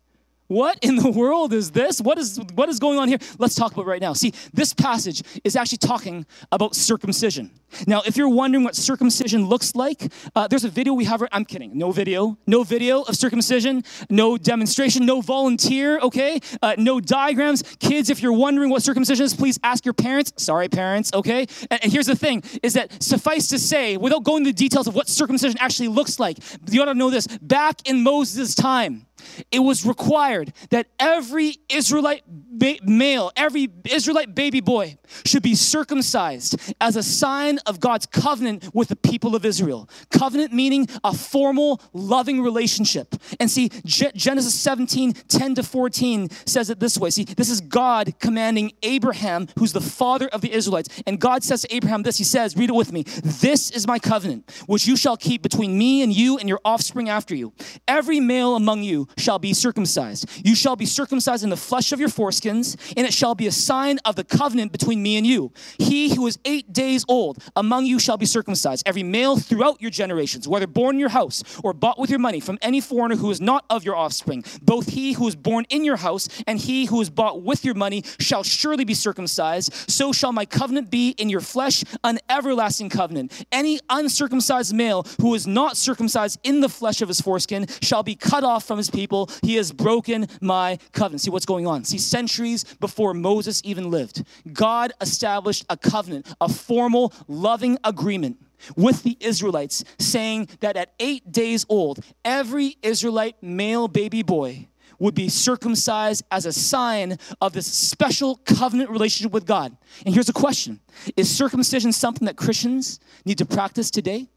What in the world is this? What is what is going on here? Let's talk about right now. See, this passage is actually talking about circumcision. Now, if you're wondering what circumcision looks like, uh, there's a video we have. I'm kidding. No video. No video of circumcision. No demonstration. No volunteer. Okay. Uh, no diagrams. Kids, if you're wondering what circumcision is, please ask your parents. Sorry, parents. Okay. And, and here's the thing: is that suffice to say, without going into the details of what circumcision actually looks like, you ought to know this. Back in Moses' time it was required that every Israelite ba- male, every Israelite baby boy should be circumcised as a sign of God's covenant with the people of Israel. Covenant meaning a formal, loving relationship. And see, G- Genesis 17, 10 to 14 says it this way. See, this is God commanding Abraham, who's the father of the Israelites. And God says to Abraham this He says, read it with me. This is my covenant, which you shall keep between me and you and your offspring after you. Every male among you shall be circumcised. You shall be circumcised in the flesh of your foreskins, and it shall be a sign of the covenant between me and you. He who is eight days old among you shall be circumcised. Every male throughout your generations, whether born in your house or bought with your money from any foreigner who is not of your offspring, both he who is born in your house and he who is bought with your money shall surely be circumcised. So shall my covenant be in your flesh, an everlasting covenant. Any uncircumcised male who is not circumcised in the flesh of his foreskin shall be cut off from his people. He has broken my covenant. See what's going on. See, centuries before Moses even lived, God established a covenant, a formal, loving agreement with the Israelites, saying that at eight days old, every Israelite male baby boy would be circumcised as a sign of this special covenant relationship with God. And here's a question Is circumcision something that Christians need to practice today?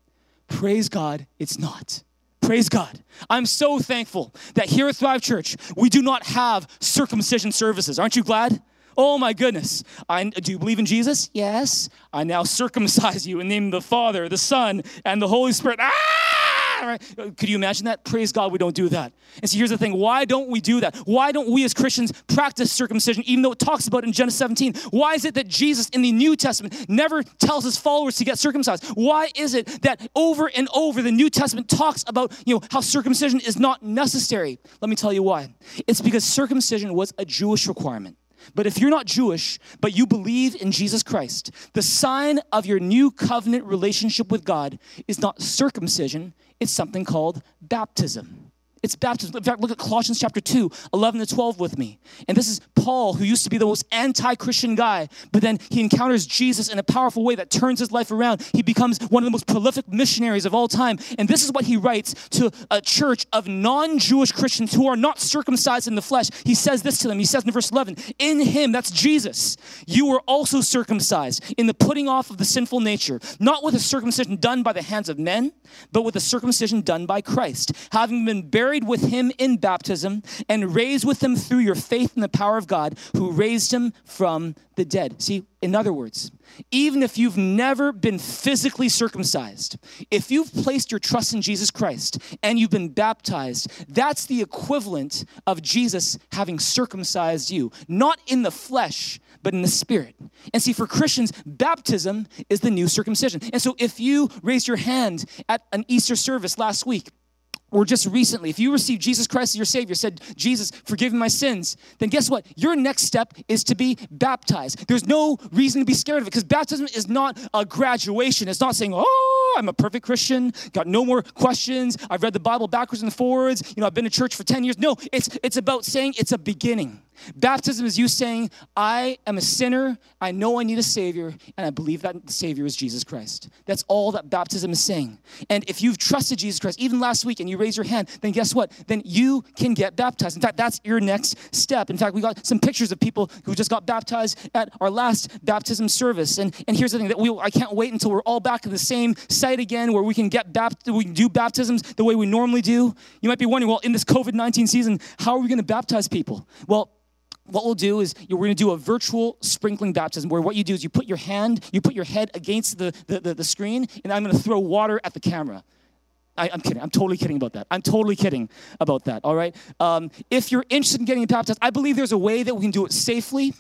Praise God, it's not. Praise God. I'm so thankful that here at Thrive Church, we do not have circumcision services. Aren't you glad? Oh my goodness. I, do you believe in Jesus? Yes. I now circumcise you in the name of the Father, the Son, and the Holy Spirit. Ah! Could you imagine that? Praise God, we don't do that. And so here's the thing why don't we do that? Why don't we as Christians practice circumcision, even though it talks about it in Genesis 17? Why is it that Jesus in the New Testament never tells his followers to get circumcised? Why is it that over and over the New Testament talks about you know how circumcision is not necessary? Let me tell you why. It's because circumcision was a Jewish requirement. But if you're not Jewish, but you believe in Jesus Christ, the sign of your new covenant relationship with God is not circumcision, it's something called baptism. It's baptism. In fact, look at Colossians chapter 2, 11 to 12 with me. And this is Paul, who used to be the most anti Christian guy, but then he encounters Jesus in a powerful way that turns his life around. He becomes one of the most prolific missionaries of all time. And this is what he writes to a church of non Jewish Christians who are not circumcised in the flesh. He says this to them. He says in verse 11, In him, that's Jesus, you were also circumcised in the putting off of the sinful nature, not with a circumcision done by the hands of men, but with a circumcision done by Christ, having been buried buried with him in baptism and raised with him through your faith in the power of God who raised him from the dead. See, in other words, even if you've never been physically circumcised, if you've placed your trust in Jesus Christ and you've been baptized, that's the equivalent of Jesus having circumcised you, not in the flesh, but in the spirit. And see, for Christians, baptism is the new circumcision. And so if you raised your hand at an Easter service last week, or just recently, if you received Jesus Christ as your Savior, said, Jesus, forgive me my sins, then guess what? Your next step is to be baptized. There's no reason to be scared of it because baptism is not a graduation. It's not saying, oh, I'm a perfect Christian, got no more questions, I've read the Bible backwards and forwards, you know, I've been to church for 10 years. No, it's, it's about saying it's a beginning. Baptism is you saying, I am a sinner, I know I need a Savior, and I believe that the Savior is Jesus Christ. That's all that baptism is saying. And if you've trusted Jesus Christ, even last week, and you raise your hand, then guess what? Then you can get baptized. In fact, that's your next step. In fact, we got some pictures of people who just got baptized at our last baptism service. And, and here's the thing that we I can't wait until we're all back in the same site again where we can get bapt- we can do baptisms the way we normally do. You might be wondering, well, in this COVID-19 season, how are we going to baptize people? Well, what we'll do is we're going to do a virtual sprinkling baptism where what you do is you put your hand, you put your head against the, the, the, the screen, and I'm going to throw water at the camera. I, am kidding. I'm totally kidding about that. I'm totally kidding about that. All right. Um, if you're interested in getting baptized, I believe there's a way that we can do it safely.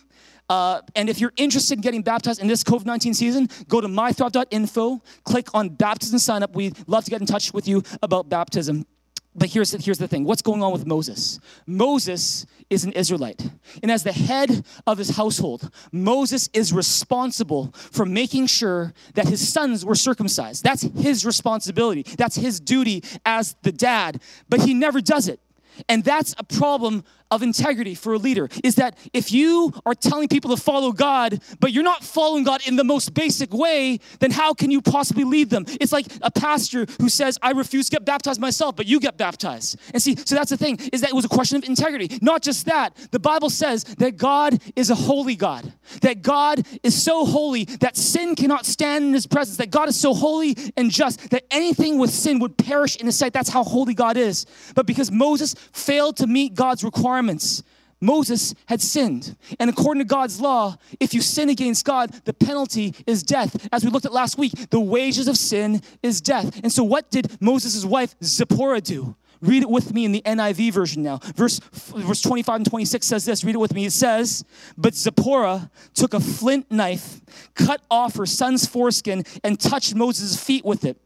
Uh, and if you're interested in getting baptized in this COVID 19 season, go to mythrive.info, click on baptism sign up. We'd love to get in touch with you about baptism. But here's the, here's the thing what's going on with Moses? Moses is an Israelite. And as the head of his household, Moses is responsible for making sure that his sons were circumcised. That's his responsibility, that's his duty as the dad. But he never does it. And that's a problem of integrity for a leader is that if you are telling people to follow God, but you're not following God in the most basic way, then how can you possibly lead them? It's like a pastor who says, I refuse to get baptized myself, but you get baptized. And see, so that's the thing, is that it was a question of integrity. Not just that, the Bible says that God is a holy God, that God is so holy that sin cannot stand in his presence, that God is so holy and just that anything with sin would perish in his sight. That's how holy God is. But because Moses failed to meet God's requirements, requirements. Moses had sinned. And according to God's law, if you sin against God, the penalty is death. As we looked at last week, the wages of sin is death. And so, what did Moses' wife Zipporah do? Read it with me in the NIV version now. Verse, verse 25 and 26 says this. Read it with me. It says, But Zipporah took a flint knife, cut off her son's foreskin, and touched Moses' feet with it.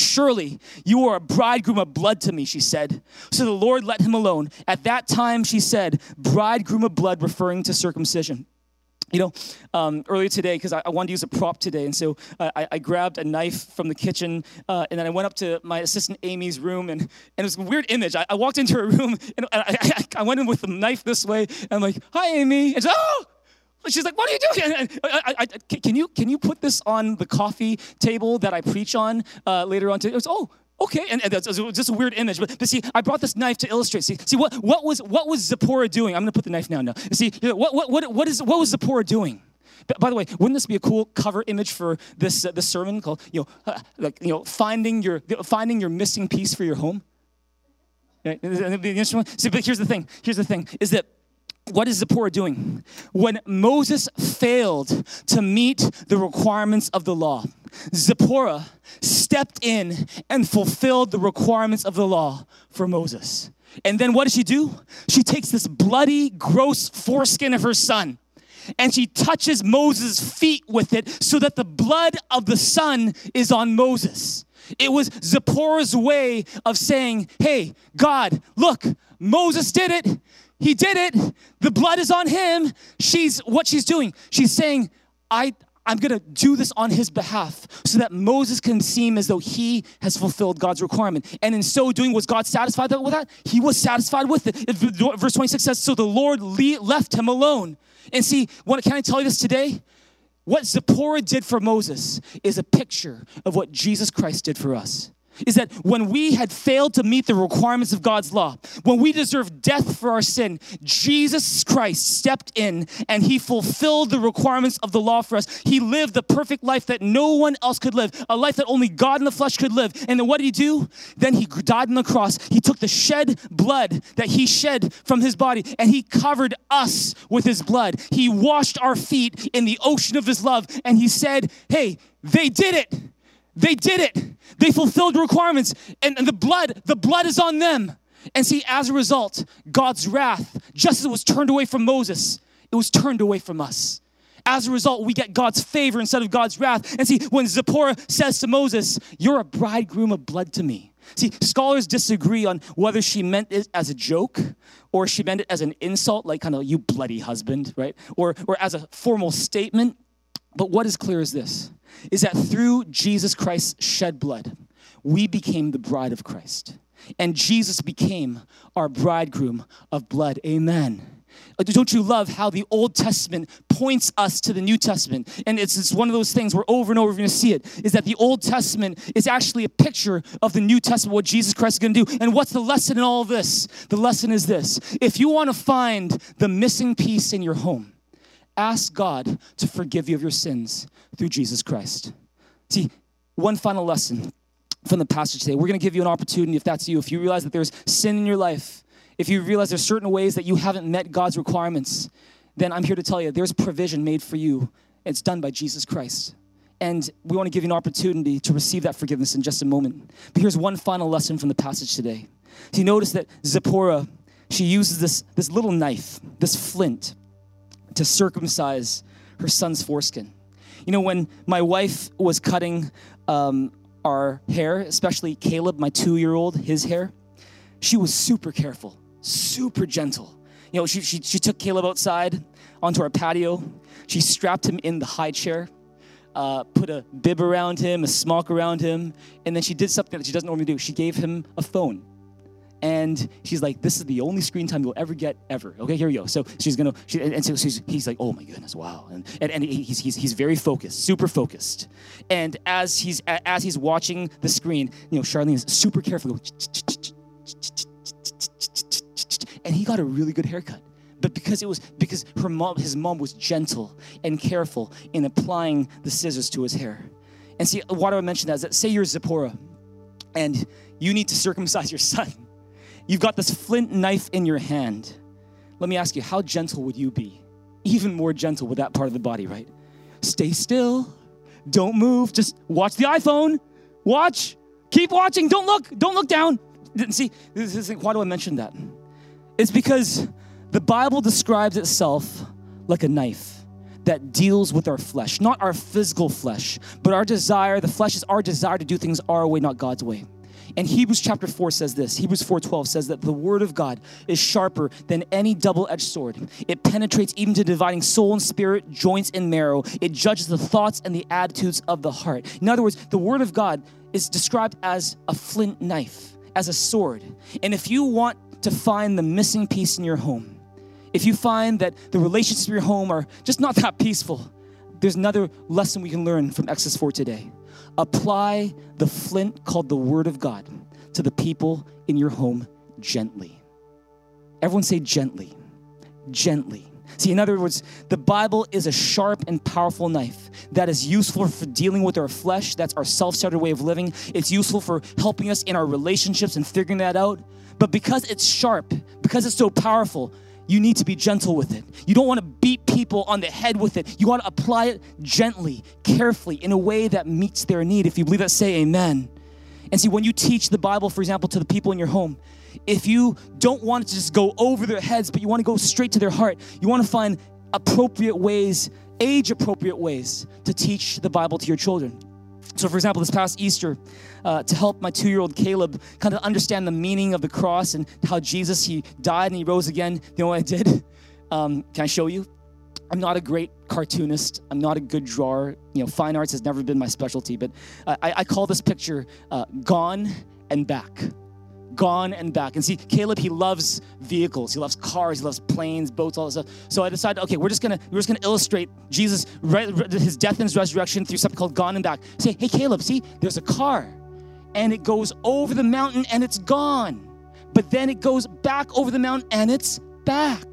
Surely you are a bridegroom of blood to me, she said. So the Lord let him alone. At that time, she said, bridegroom of blood, referring to circumcision. You know, um, earlier today, because I, I, wanted to use a prop today, and so I, I grabbed a knife from the kitchen, uh, and then I went up to my assistant Amy's room, and, and it was a weird image. I, I walked into her room, and I, I, went in with the knife this way, and I'm like, "Hi, Amy," and she's, "Oh." She's like, "What are you doing?" I, I, can you can you put this on the coffee table that I preach on uh, later on? Today? It was, oh, okay, and, and that's just a weird image. But, but see, I brought this knife to illustrate. See, see what what was what was Zipporah doing? I'm going to put the knife now. Now, see, what what what what is what was Zipporah doing? By the way, wouldn't this be a cool cover image for this uh, this sermon called you know uh, like you know finding your finding your missing piece for your home? Right? See, but here's the thing. Here's the thing: is that what is Zipporah doing? When Moses failed to meet the requirements of the law, Zipporah stepped in and fulfilled the requirements of the law for Moses. And then what does she do? She takes this bloody, gross foreskin of her son and she touches Moses' feet with it so that the blood of the son is on Moses. It was Zipporah's way of saying, Hey, God, look, Moses did it. He did it. The blood is on him. She's what she's doing. She's saying, I, I'm going to do this on his behalf so that Moses can seem as though he has fulfilled God's requirement. And in so doing, was God satisfied with that? He was satisfied with it. Verse 26 says, So the Lord left him alone. And see, what, can I tell you this today? What Zipporah did for Moses is a picture of what Jesus Christ did for us is that when we had failed to meet the requirements of God's law, when we deserved death for our sin, Jesus Christ stepped in and he fulfilled the requirements of the law for us. He lived the perfect life that no one else could live, a life that only God in the flesh could live. And then what did he do? Then he died on the cross. He took the shed blood that he shed from his body and he covered us with his blood. He washed our feet in the ocean of his love and he said, Hey, they did it. They did it. They fulfilled requirements. And, and the blood, the blood is on them. And see, as a result, God's wrath, just as it was turned away from Moses, it was turned away from us. As a result, we get God's favor instead of God's wrath. And see, when Zipporah says to Moses, You're a bridegroom of blood to me. See, scholars disagree on whether she meant it as a joke or she meant it as an insult, like kind of you bloody husband, right? Or, or as a formal statement. But what is clear is this is that through Jesus Christ's shed blood, we became the bride of Christ. And Jesus became our bridegroom of blood. Amen. Uh, don't you love how the Old Testament points us to the New Testament? And it's, it's one of those things where over and over we're going to see it is that the Old Testament is actually a picture of the New Testament, what Jesus Christ is going to do. And what's the lesson in all this? The lesson is this if you want to find the missing piece in your home, ask God to forgive you of your sins through Jesus Christ. See, one final lesson from the passage today. We're going to give you an opportunity, if that's you, if you realize that there's sin in your life, if you realize there's certain ways that you haven't met God's requirements, then I'm here to tell you there's provision made for you. It's done by Jesus Christ. And we want to give you an opportunity to receive that forgiveness in just a moment. But here's one final lesson from the passage today. So you notice that Zipporah, she uses this, this little knife, this flint, to circumcise her son's foreskin. You know, when my wife was cutting um, our hair, especially Caleb, my two year old, his hair, she was super careful, super gentle. You know, she, she, she took Caleb outside onto our patio. She strapped him in the high chair, uh, put a bib around him, a smock around him, and then she did something that she doesn't normally do. She gave him a phone and she's like, "This is the only screen time you'll ever get ever." Okay, here we go. So she's gonna, she, and so she's, he's like, "Oh my goodness, wow!" And and, and he's, he's he's very focused, super focused. And as he's as he's watching the screen, you know, Charlene is super careful, and he got a really good haircut. But because it was because her mom, his mom was gentle and careful in applying the scissors to his hair. And see, why do I mention that? Is that say you're Zipporah, and you need to circumcise your son You've got this flint knife in your hand. Let me ask you, how gentle would you be? Even more gentle with that part of the body, right? Stay still. Don't move. Just watch the iPhone. Watch. Keep watching. Don't look. Don't look down. See, this is, why do I mention that? It's because the Bible describes itself like a knife that deals with our flesh, not our physical flesh, but our desire. The flesh is our desire to do things our way, not God's way. And Hebrews chapter 4 says this. Hebrews 4:12 says that the word of God is sharper than any double-edged sword. It penetrates even to dividing soul and spirit, joints and marrow. It judges the thoughts and the attitudes of the heart. In other words, the word of God is described as a flint knife, as a sword. And if you want to find the missing piece in your home, if you find that the relationships in your home are just not that peaceful, there's another lesson we can learn from Exodus 4 today. Apply the flint called the Word of God to the people in your home gently. Everyone say gently. Gently. See, in other words, the Bible is a sharp and powerful knife that is useful for dealing with our flesh. That's our self centered way of living. It's useful for helping us in our relationships and figuring that out. But because it's sharp, because it's so powerful, you need to be gentle with it. You don't want to beat people on the head with it. You want to apply it gently, carefully, in a way that meets their need. If you believe that, say amen. And see, when you teach the Bible, for example, to the people in your home, if you don't want to just go over their heads, but you want to go straight to their heart, you want to find appropriate ways, age appropriate ways to teach the Bible to your children. So, for example, this past Easter, uh, to help my two year old Caleb kind of understand the meaning of the cross and how Jesus, he died and he rose again, you know what I did? Um, can I show you? I'm not a great cartoonist. I'm not a good drawer. You know, fine arts has never been my specialty, but I, I call this picture uh, Gone and Back. Gone and back. And see, Caleb, he loves vehicles. He loves cars. He loves planes, boats, all this stuff. So I decided, okay, we're just gonna we're just gonna illustrate Jesus, his death and his resurrection through something called Gone and Back. Say, hey, Caleb, see, there's a car, and it goes over the mountain and it's gone, but then it goes back over the mountain and it's back.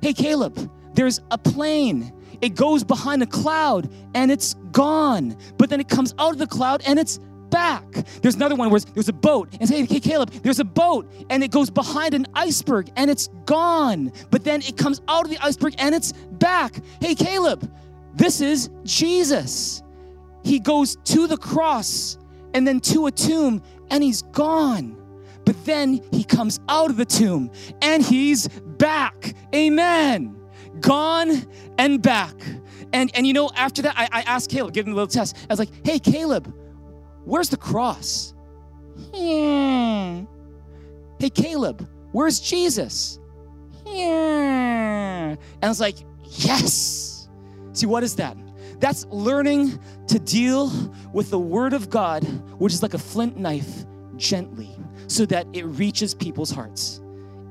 Hey, Caleb, there's a plane. It goes behind a cloud and it's gone. But then it comes out of the cloud and it's back. There's another one where there's a boat and say, hey, Caleb, there's a boat and it goes behind an iceberg and it's gone. But then it comes out of the iceberg and it's back. Hey, Caleb, this is Jesus. He goes to the cross and then to a tomb and he's gone. But then he comes out of the tomb and he's back. Amen gone and back. And, and you know, after that, I, I asked Caleb, give him a little test. I was like, hey, Caleb, where's the cross? Yeah. Hey, Caleb, where's Jesus? Yeah. And I was like, yes. See, what is that? That's learning to deal with the Word of God, which is like a flint knife, gently, so that it reaches people's hearts.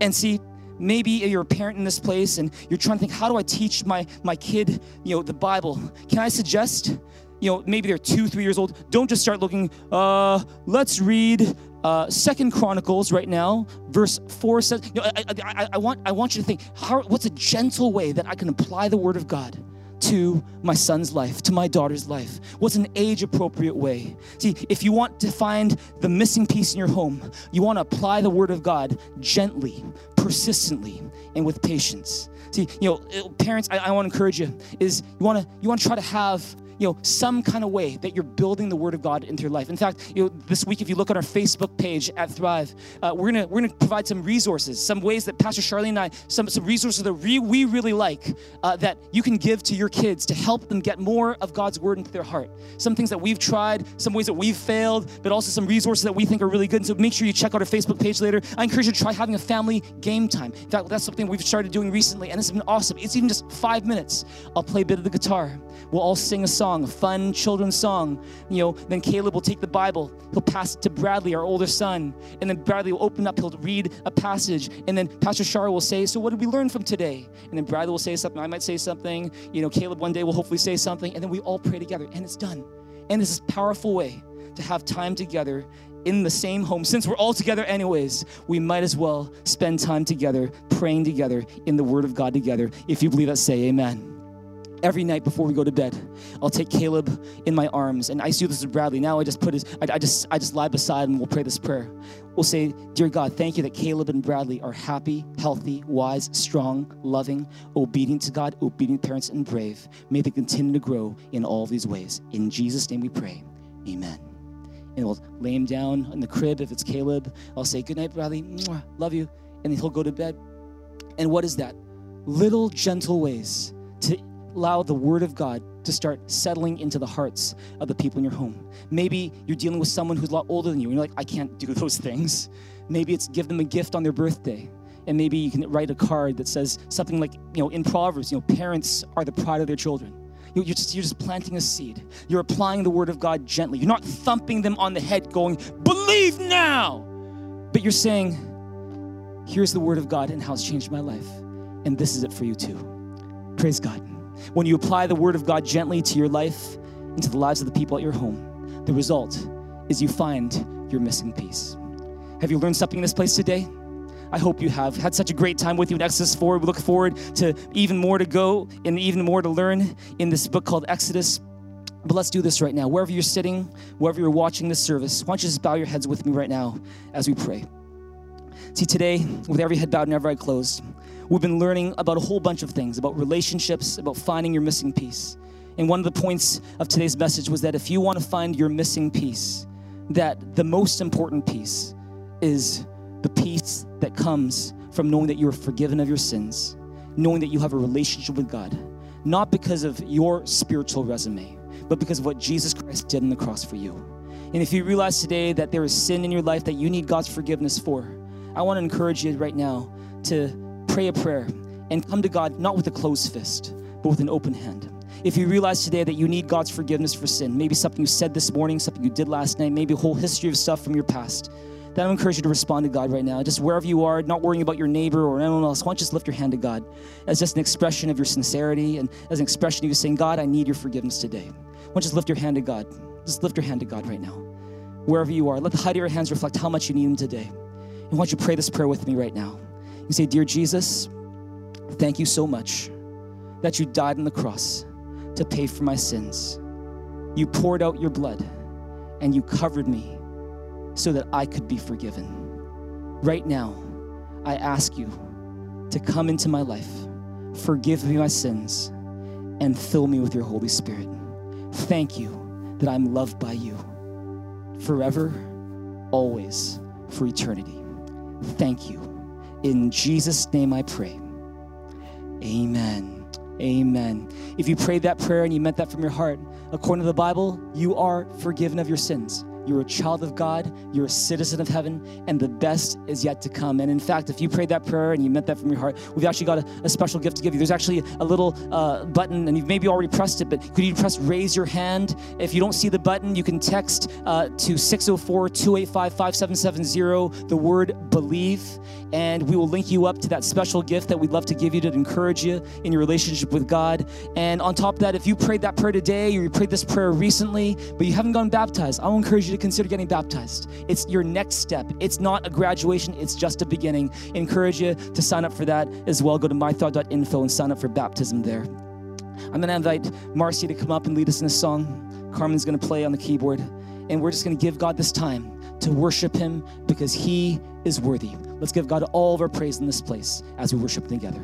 And see, maybe you're a parent in this place and you're trying to think, how do I teach my, my kid, you know, the Bible? Can I suggest, you know, maybe they're two, three years old. Don't just start looking, uh, let's read uh, Second Chronicles right now, verse four says, you know, I, I, I, want, I want you to think, how, what's a gentle way that I can apply the word of God? to my son's life, to my daughter's life? What's an age appropriate way? See, if you want to find the missing piece in your home, you want to apply the word of God gently, persistently, and with patience. See, you know, parents, I, I want to encourage you is you want to you want to try to have you know, some kind of way that you're building the Word of God into your life. In fact, you know, this week, if you look at our Facebook page at Thrive, uh, we're gonna we're gonna provide some resources, some ways that Pastor Charlene and I, some some resources that we, we really like uh, that you can give to your kids to help them get more of God's Word into their heart. Some things that we've tried, some ways that we've failed, but also some resources that we think are really good. And so make sure you check out our Facebook page later. I encourage you to try having a family game time. In fact, that's something we've started doing recently, and it's been awesome. It's even just five minutes. I'll play a bit of the guitar. We'll all sing a song, a fun children's song. You know, then Caleb will take the Bible, he'll pass it to Bradley, our older son, and then Bradley will open up, he'll read a passage, and then Pastor Shara will say, So, what did we learn from today? And then Bradley will say something, I might say something, you know, Caleb one day will hopefully say something, and then we all pray together, and it's done. And this is a powerful way to have time together in the same home. Since we're all together, anyways, we might as well spend time together, praying together in the Word of God together. If you believe that, say amen every night before we go to bed i'll take caleb in my arms and i to do this with bradley. Now i just put his I, I, just i just lie beside him we'll pray this prayer. We'll say dear god thank you that caleb and bradley are happy healthy wise strong loving obedient to god obedient parents and brave. May they continue to grow in all these ways. In jesus name we pray. Amen. And we'll lay him down in the crib if it's caleb. I'll say good night bradley. Mwah, love you. And he'll go to bed. And what is that? Little gentle ways to allow the word of God to start settling into the hearts of the people in your home. Maybe you're dealing with someone who's a lot older than you and you're like, I can't do those things. Maybe it's give them a gift on their birthday. And maybe you can write a card that says something like, you know, in Proverbs, you know, parents are the pride of their children. You're just, you're just planting a seed. You're applying the word of God gently. You're not thumping them on the head going, believe now. But you're saying, here's the word of God and how it's changed my life. And this is it for you too. Praise God. When you apply the Word of God gently to your life and to the lives of the people at your home, the result is you find your missing piece. Have you learned something in this place today? I hope you have had such a great time with you in Exodus 4. We look forward to even more to go and even more to learn in this book called Exodus. But let's do this right now. Wherever you're sitting, wherever you're watching this service, why don't you just bow your heads with me right now as we pray. See, today, with every head bowed and every eye closed, we've been learning about a whole bunch of things about relationships, about finding your missing piece. And one of the points of today's message was that if you want to find your missing piece, that the most important piece is the peace that comes from knowing that you are forgiven of your sins, knowing that you have a relationship with God, not because of your spiritual resume, but because of what Jesus Christ did on the cross for you. And if you realize today that there is sin in your life that you need God's forgiveness for, I want to encourage you right now to pray a prayer and come to God not with a closed fist, but with an open hand. If you realize today that you need God's forgiveness for sin, maybe something you said this morning, something you did last night, maybe a whole history of stuff from your past, then I encourage you to respond to God right now. Just wherever you are, not worrying about your neighbor or anyone else, why don't you just lift your hand to God as just an expression of your sincerity and as an expression of you saying, God, I need your forgiveness today. Why don't you just lift your hand to God? Just lift your hand to God right now. Wherever you are, let the height of your hands reflect how much you need Him today. And why don't you pray this prayer with me right now? You say, Dear Jesus, thank you so much that you died on the cross to pay for my sins. You poured out your blood and you covered me so that I could be forgiven. Right now, I ask you to come into my life, forgive me my sins, and fill me with your Holy Spirit. Thank you that I'm loved by you forever, always, for eternity. Thank you. In Jesus' name I pray. Amen. Amen. If you prayed that prayer and you meant that from your heart, according to the Bible, you are forgiven of your sins. You're a child of God, you're a citizen of heaven, and the best is yet to come. And in fact, if you prayed that prayer and you meant that from your heart, we've actually got a, a special gift to give you. There's actually a little uh, button, and you've maybe already pressed it, but could you press raise your hand? If you don't see the button, you can text uh, to 604 285 5770 the word believe, and we will link you up to that special gift that we'd love to give you to encourage you in your relationship with God. And on top of that, if you prayed that prayer today or you prayed this prayer recently, but you haven't gotten baptized, I will encourage you to consider getting baptized. It's your next step. It's not a graduation, it's just a beginning. encourage you to sign up for that as well. Go to mythrive.info and sign up for baptism there. I'm going to invite Marcy to come up and lead us in a song. Carmen's going to play on the keyboard. And we're just going to give God this time to worship Him because He is worthy. Let's give God all of our praise in this place as we worship together.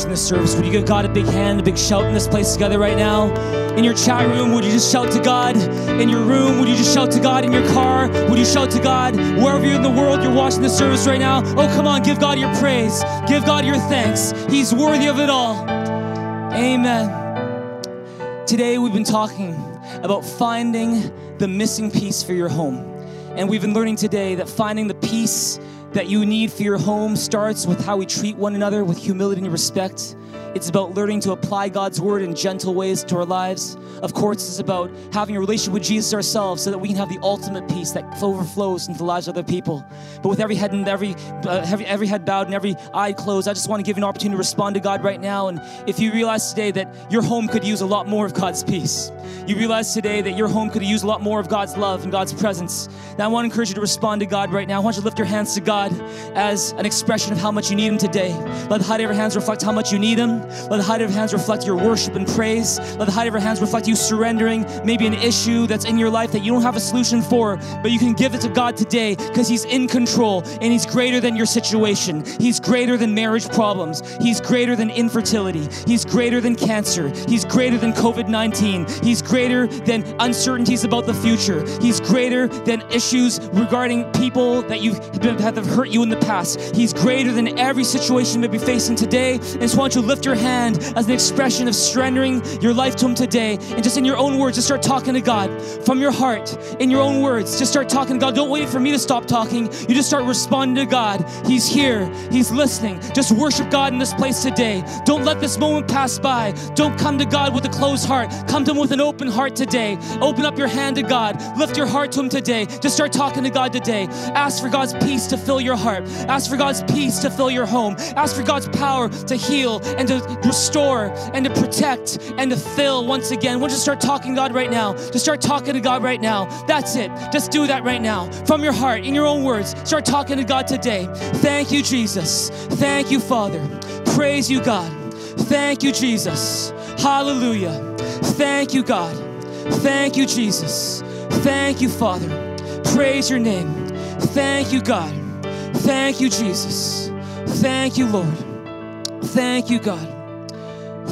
Watching this service, would you give God a big hand, a big shout in this place together right now? In your chat room, would you just shout to God? In your room, would you just shout to God? In your car, would you shout to God? Wherever you're in the world, you're watching this service right now. Oh, come on, give God your praise. Give God your thanks. He's worthy of it all. Amen. Today, we've been talking about finding the missing Peace for your home. And we've been learning today that finding the peace that you need for your home starts with how we treat one another with humility and respect. It's about learning to apply God's word in gentle ways to our lives. Of course, it's about having a relationship with Jesus ourselves so that we can have the ultimate peace that overflows into the lives of other people. But with every head and every, uh, every, every head bowed and every eye closed, I just want to give you an opportunity to respond to God right now. And if you realize today that your home could use a lot more of God's peace, you realize today that your home could use a lot more of God's love and God's presence, then I want to encourage you to respond to God right now. I want you to lift your hands to God as an expression of how much you need Him today. Let the height of your hands reflect how much you need Him. Let the height of your hands reflect your worship and praise. Let the height of your hands reflect you surrendering maybe an issue that's in your life that you don't have a solution for, but you can give it to God today because He's in control and He's greater than your situation. He's greater than marriage problems. He's greater than infertility. He's greater than cancer. He's greater than COVID 19. He's greater than uncertainties about the future. He's greater than issues regarding people that you have hurt you in the past. He's greater than every situation you may be facing today. And just want you to lift your hand as an expression of surrendering your life to Him today. And just in your own words, just start talking to God from your heart. In your own words, just start talking to God. Don't wait for me to stop talking. You just start responding to God. He's here. He's listening. Just worship God in this place today. Don't let this moment pass by. Don't come to God with a closed heart. Come to Him with an open heart today. Open up your hand to God. Lift your heart to Him today. Just start talking to God today. Ask for God's peace to fill your heart. Ask for God's peace to fill your home. Ask for God's power to heal and to restore and to protect and to fill once again. We'll just start talking God right now. Just start talking to God right now. That's it. Just do that right now. From your heart, in your own words, start talking to God today. Thank you, Jesus. Thank you, Father. Praise you, God. Thank you, Jesus. Hallelujah. Thank you, God. Thank you, Jesus. Thank you, Father. Praise your name. Thank you, God. Thank you, Jesus. Thank you, Lord. Thank you, God.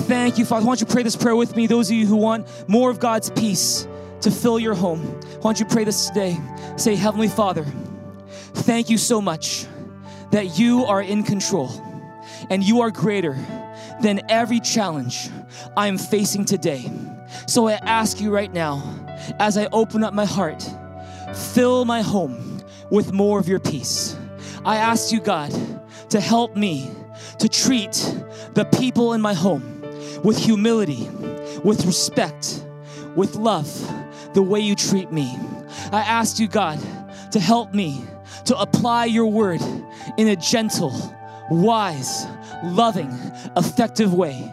Thank you, Father. Why don't you pray this prayer with me? Those of you who want more of God's peace to fill your home, why don't you pray this today? Say, Heavenly Father, thank you so much that you are in control and you are greater than every challenge I am facing today. So I ask you right now, as I open up my heart, fill my home with more of your peace. I ask you, God, to help me to treat the people in my home with humility, with respect, with love, the way you treat me. I ask you, God, to help me to apply your word in a gentle, wise, loving, effective way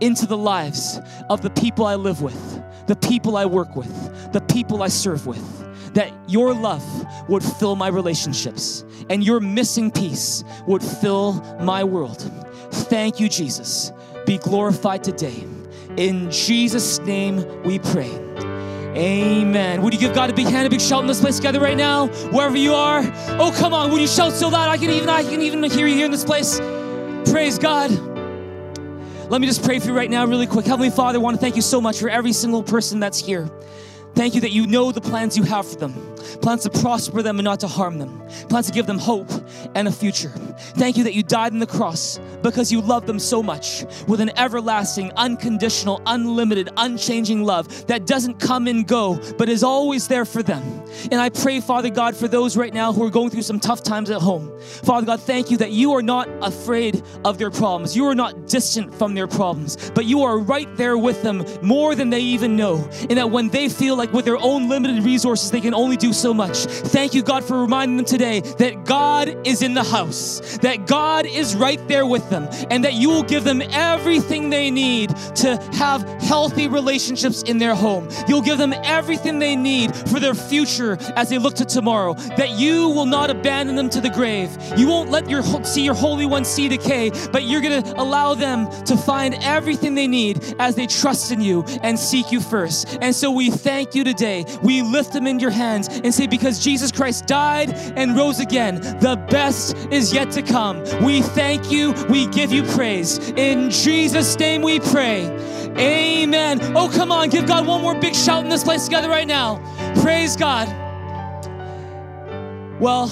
into the lives of the people I live with, the people I work with, the people I serve with. That your love would fill my relationships and your missing piece would fill my world. Thank you, Jesus. Be glorified today. In Jesus' name we pray. Amen. Would you give God a big hand, a big shout in this place together right now, wherever you are? Oh, come on! Would you shout so loud I can even I can even hear you here in this place? Praise God. Let me just pray for you right now, really quick. Heavenly Father, I want to thank you so much for every single person that's here. Thank you that you know the plans you have for them plans to prosper them and not to harm them, plans to give them hope and a future. Thank you that you died on the cross because you love them so much with an everlasting, unconditional, unlimited, unchanging love that doesn't come and go, but is always there for them. And I pray, Father God, for those right now who are going through some tough times at home. Father God, thank you that you are not afraid of their problems. You are not distant from their problems, but you are right there with them more than they even know. And that when they feel like with their own limited resources, they can only do so much. Thank you, God, for reminding them today that God is in the house, that God is right there with them, and that you will give them everything they need to have healthy relationships in their home. You'll give them everything they need for their future as they look to tomorrow. That you will not abandon them to the grave. You won't let your see your holy one see decay, but you're going to allow them to find everything they need as they trust in you and seek you first. And so we thank you today. We lift them in your hands and say because Jesus Christ died and rose again, the best is yet to come. We thank you. We give you praise. In Jesus name we pray. Amen. Oh, come on, give God one more big shout in this place together right now. Praise God. Well,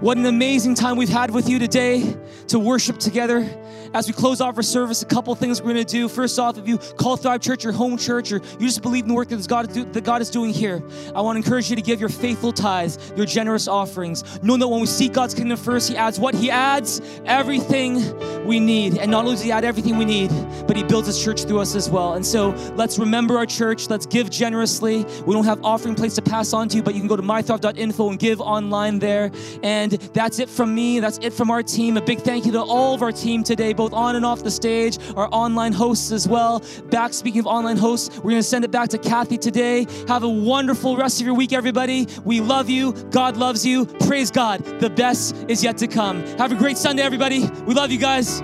what an amazing time we've had with you today to worship together. As we close off our service, a couple things we're going to do. First off, if you call Thrive Church your home church or you just believe in the work that God, that God is doing here, I want to encourage you to give your faithful tithes, your generous offerings, knowing that when we seek God's kingdom first, He adds what? He adds everything we need. And not only does He add everything we need, but He builds His church through us as well. And so let's remember our church. Let's give generously. We don't have offering plates to pass on to you, but you can go to mythrive.info and give online there. And that's it from me. That's it from our team. A big thank you to all of our team today, both on and off the stage, our online hosts as well. Back, speaking of online hosts, we're going to send it back to Kathy today. Have a wonderful rest of your week, everybody. We love you. God loves you. Praise God. The best is yet to come. Have a great Sunday, everybody. We love you guys.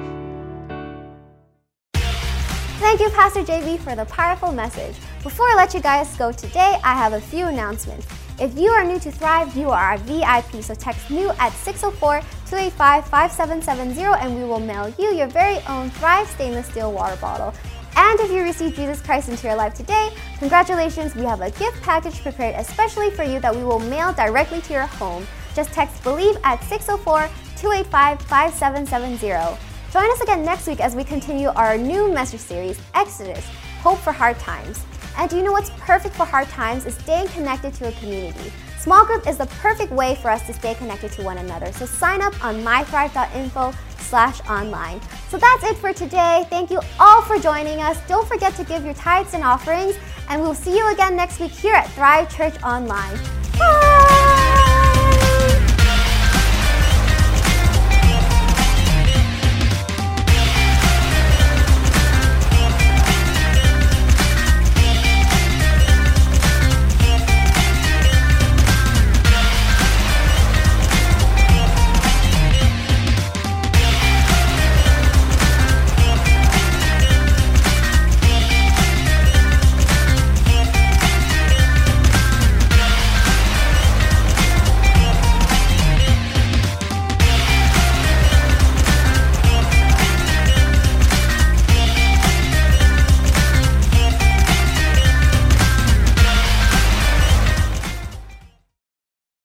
Thank you, Pastor JB, for the powerful message. Before I let you guys go today, I have a few announcements. If you are new to Thrive, you are our VIP, so text new at 604 285 5770 and we will mail you your very own Thrive stainless steel water bottle. And if you receive Jesus Christ into your life today, congratulations, we have a gift package prepared especially for you that we will mail directly to your home. Just text BELIEVE at 604 285 5770. Join us again next week as we continue our new message series, Exodus Hope for Hard Times. And do you know what's perfect for hard times is staying connected to a community. Small group is the perfect way for us to stay connected to one another. So sign up on mythrive.info slash online. So that's it for today. Thank you all for joining us. Don't forget to give your tithes and offerings, and we'll see you again next week here at Thrive Church Online. Bye!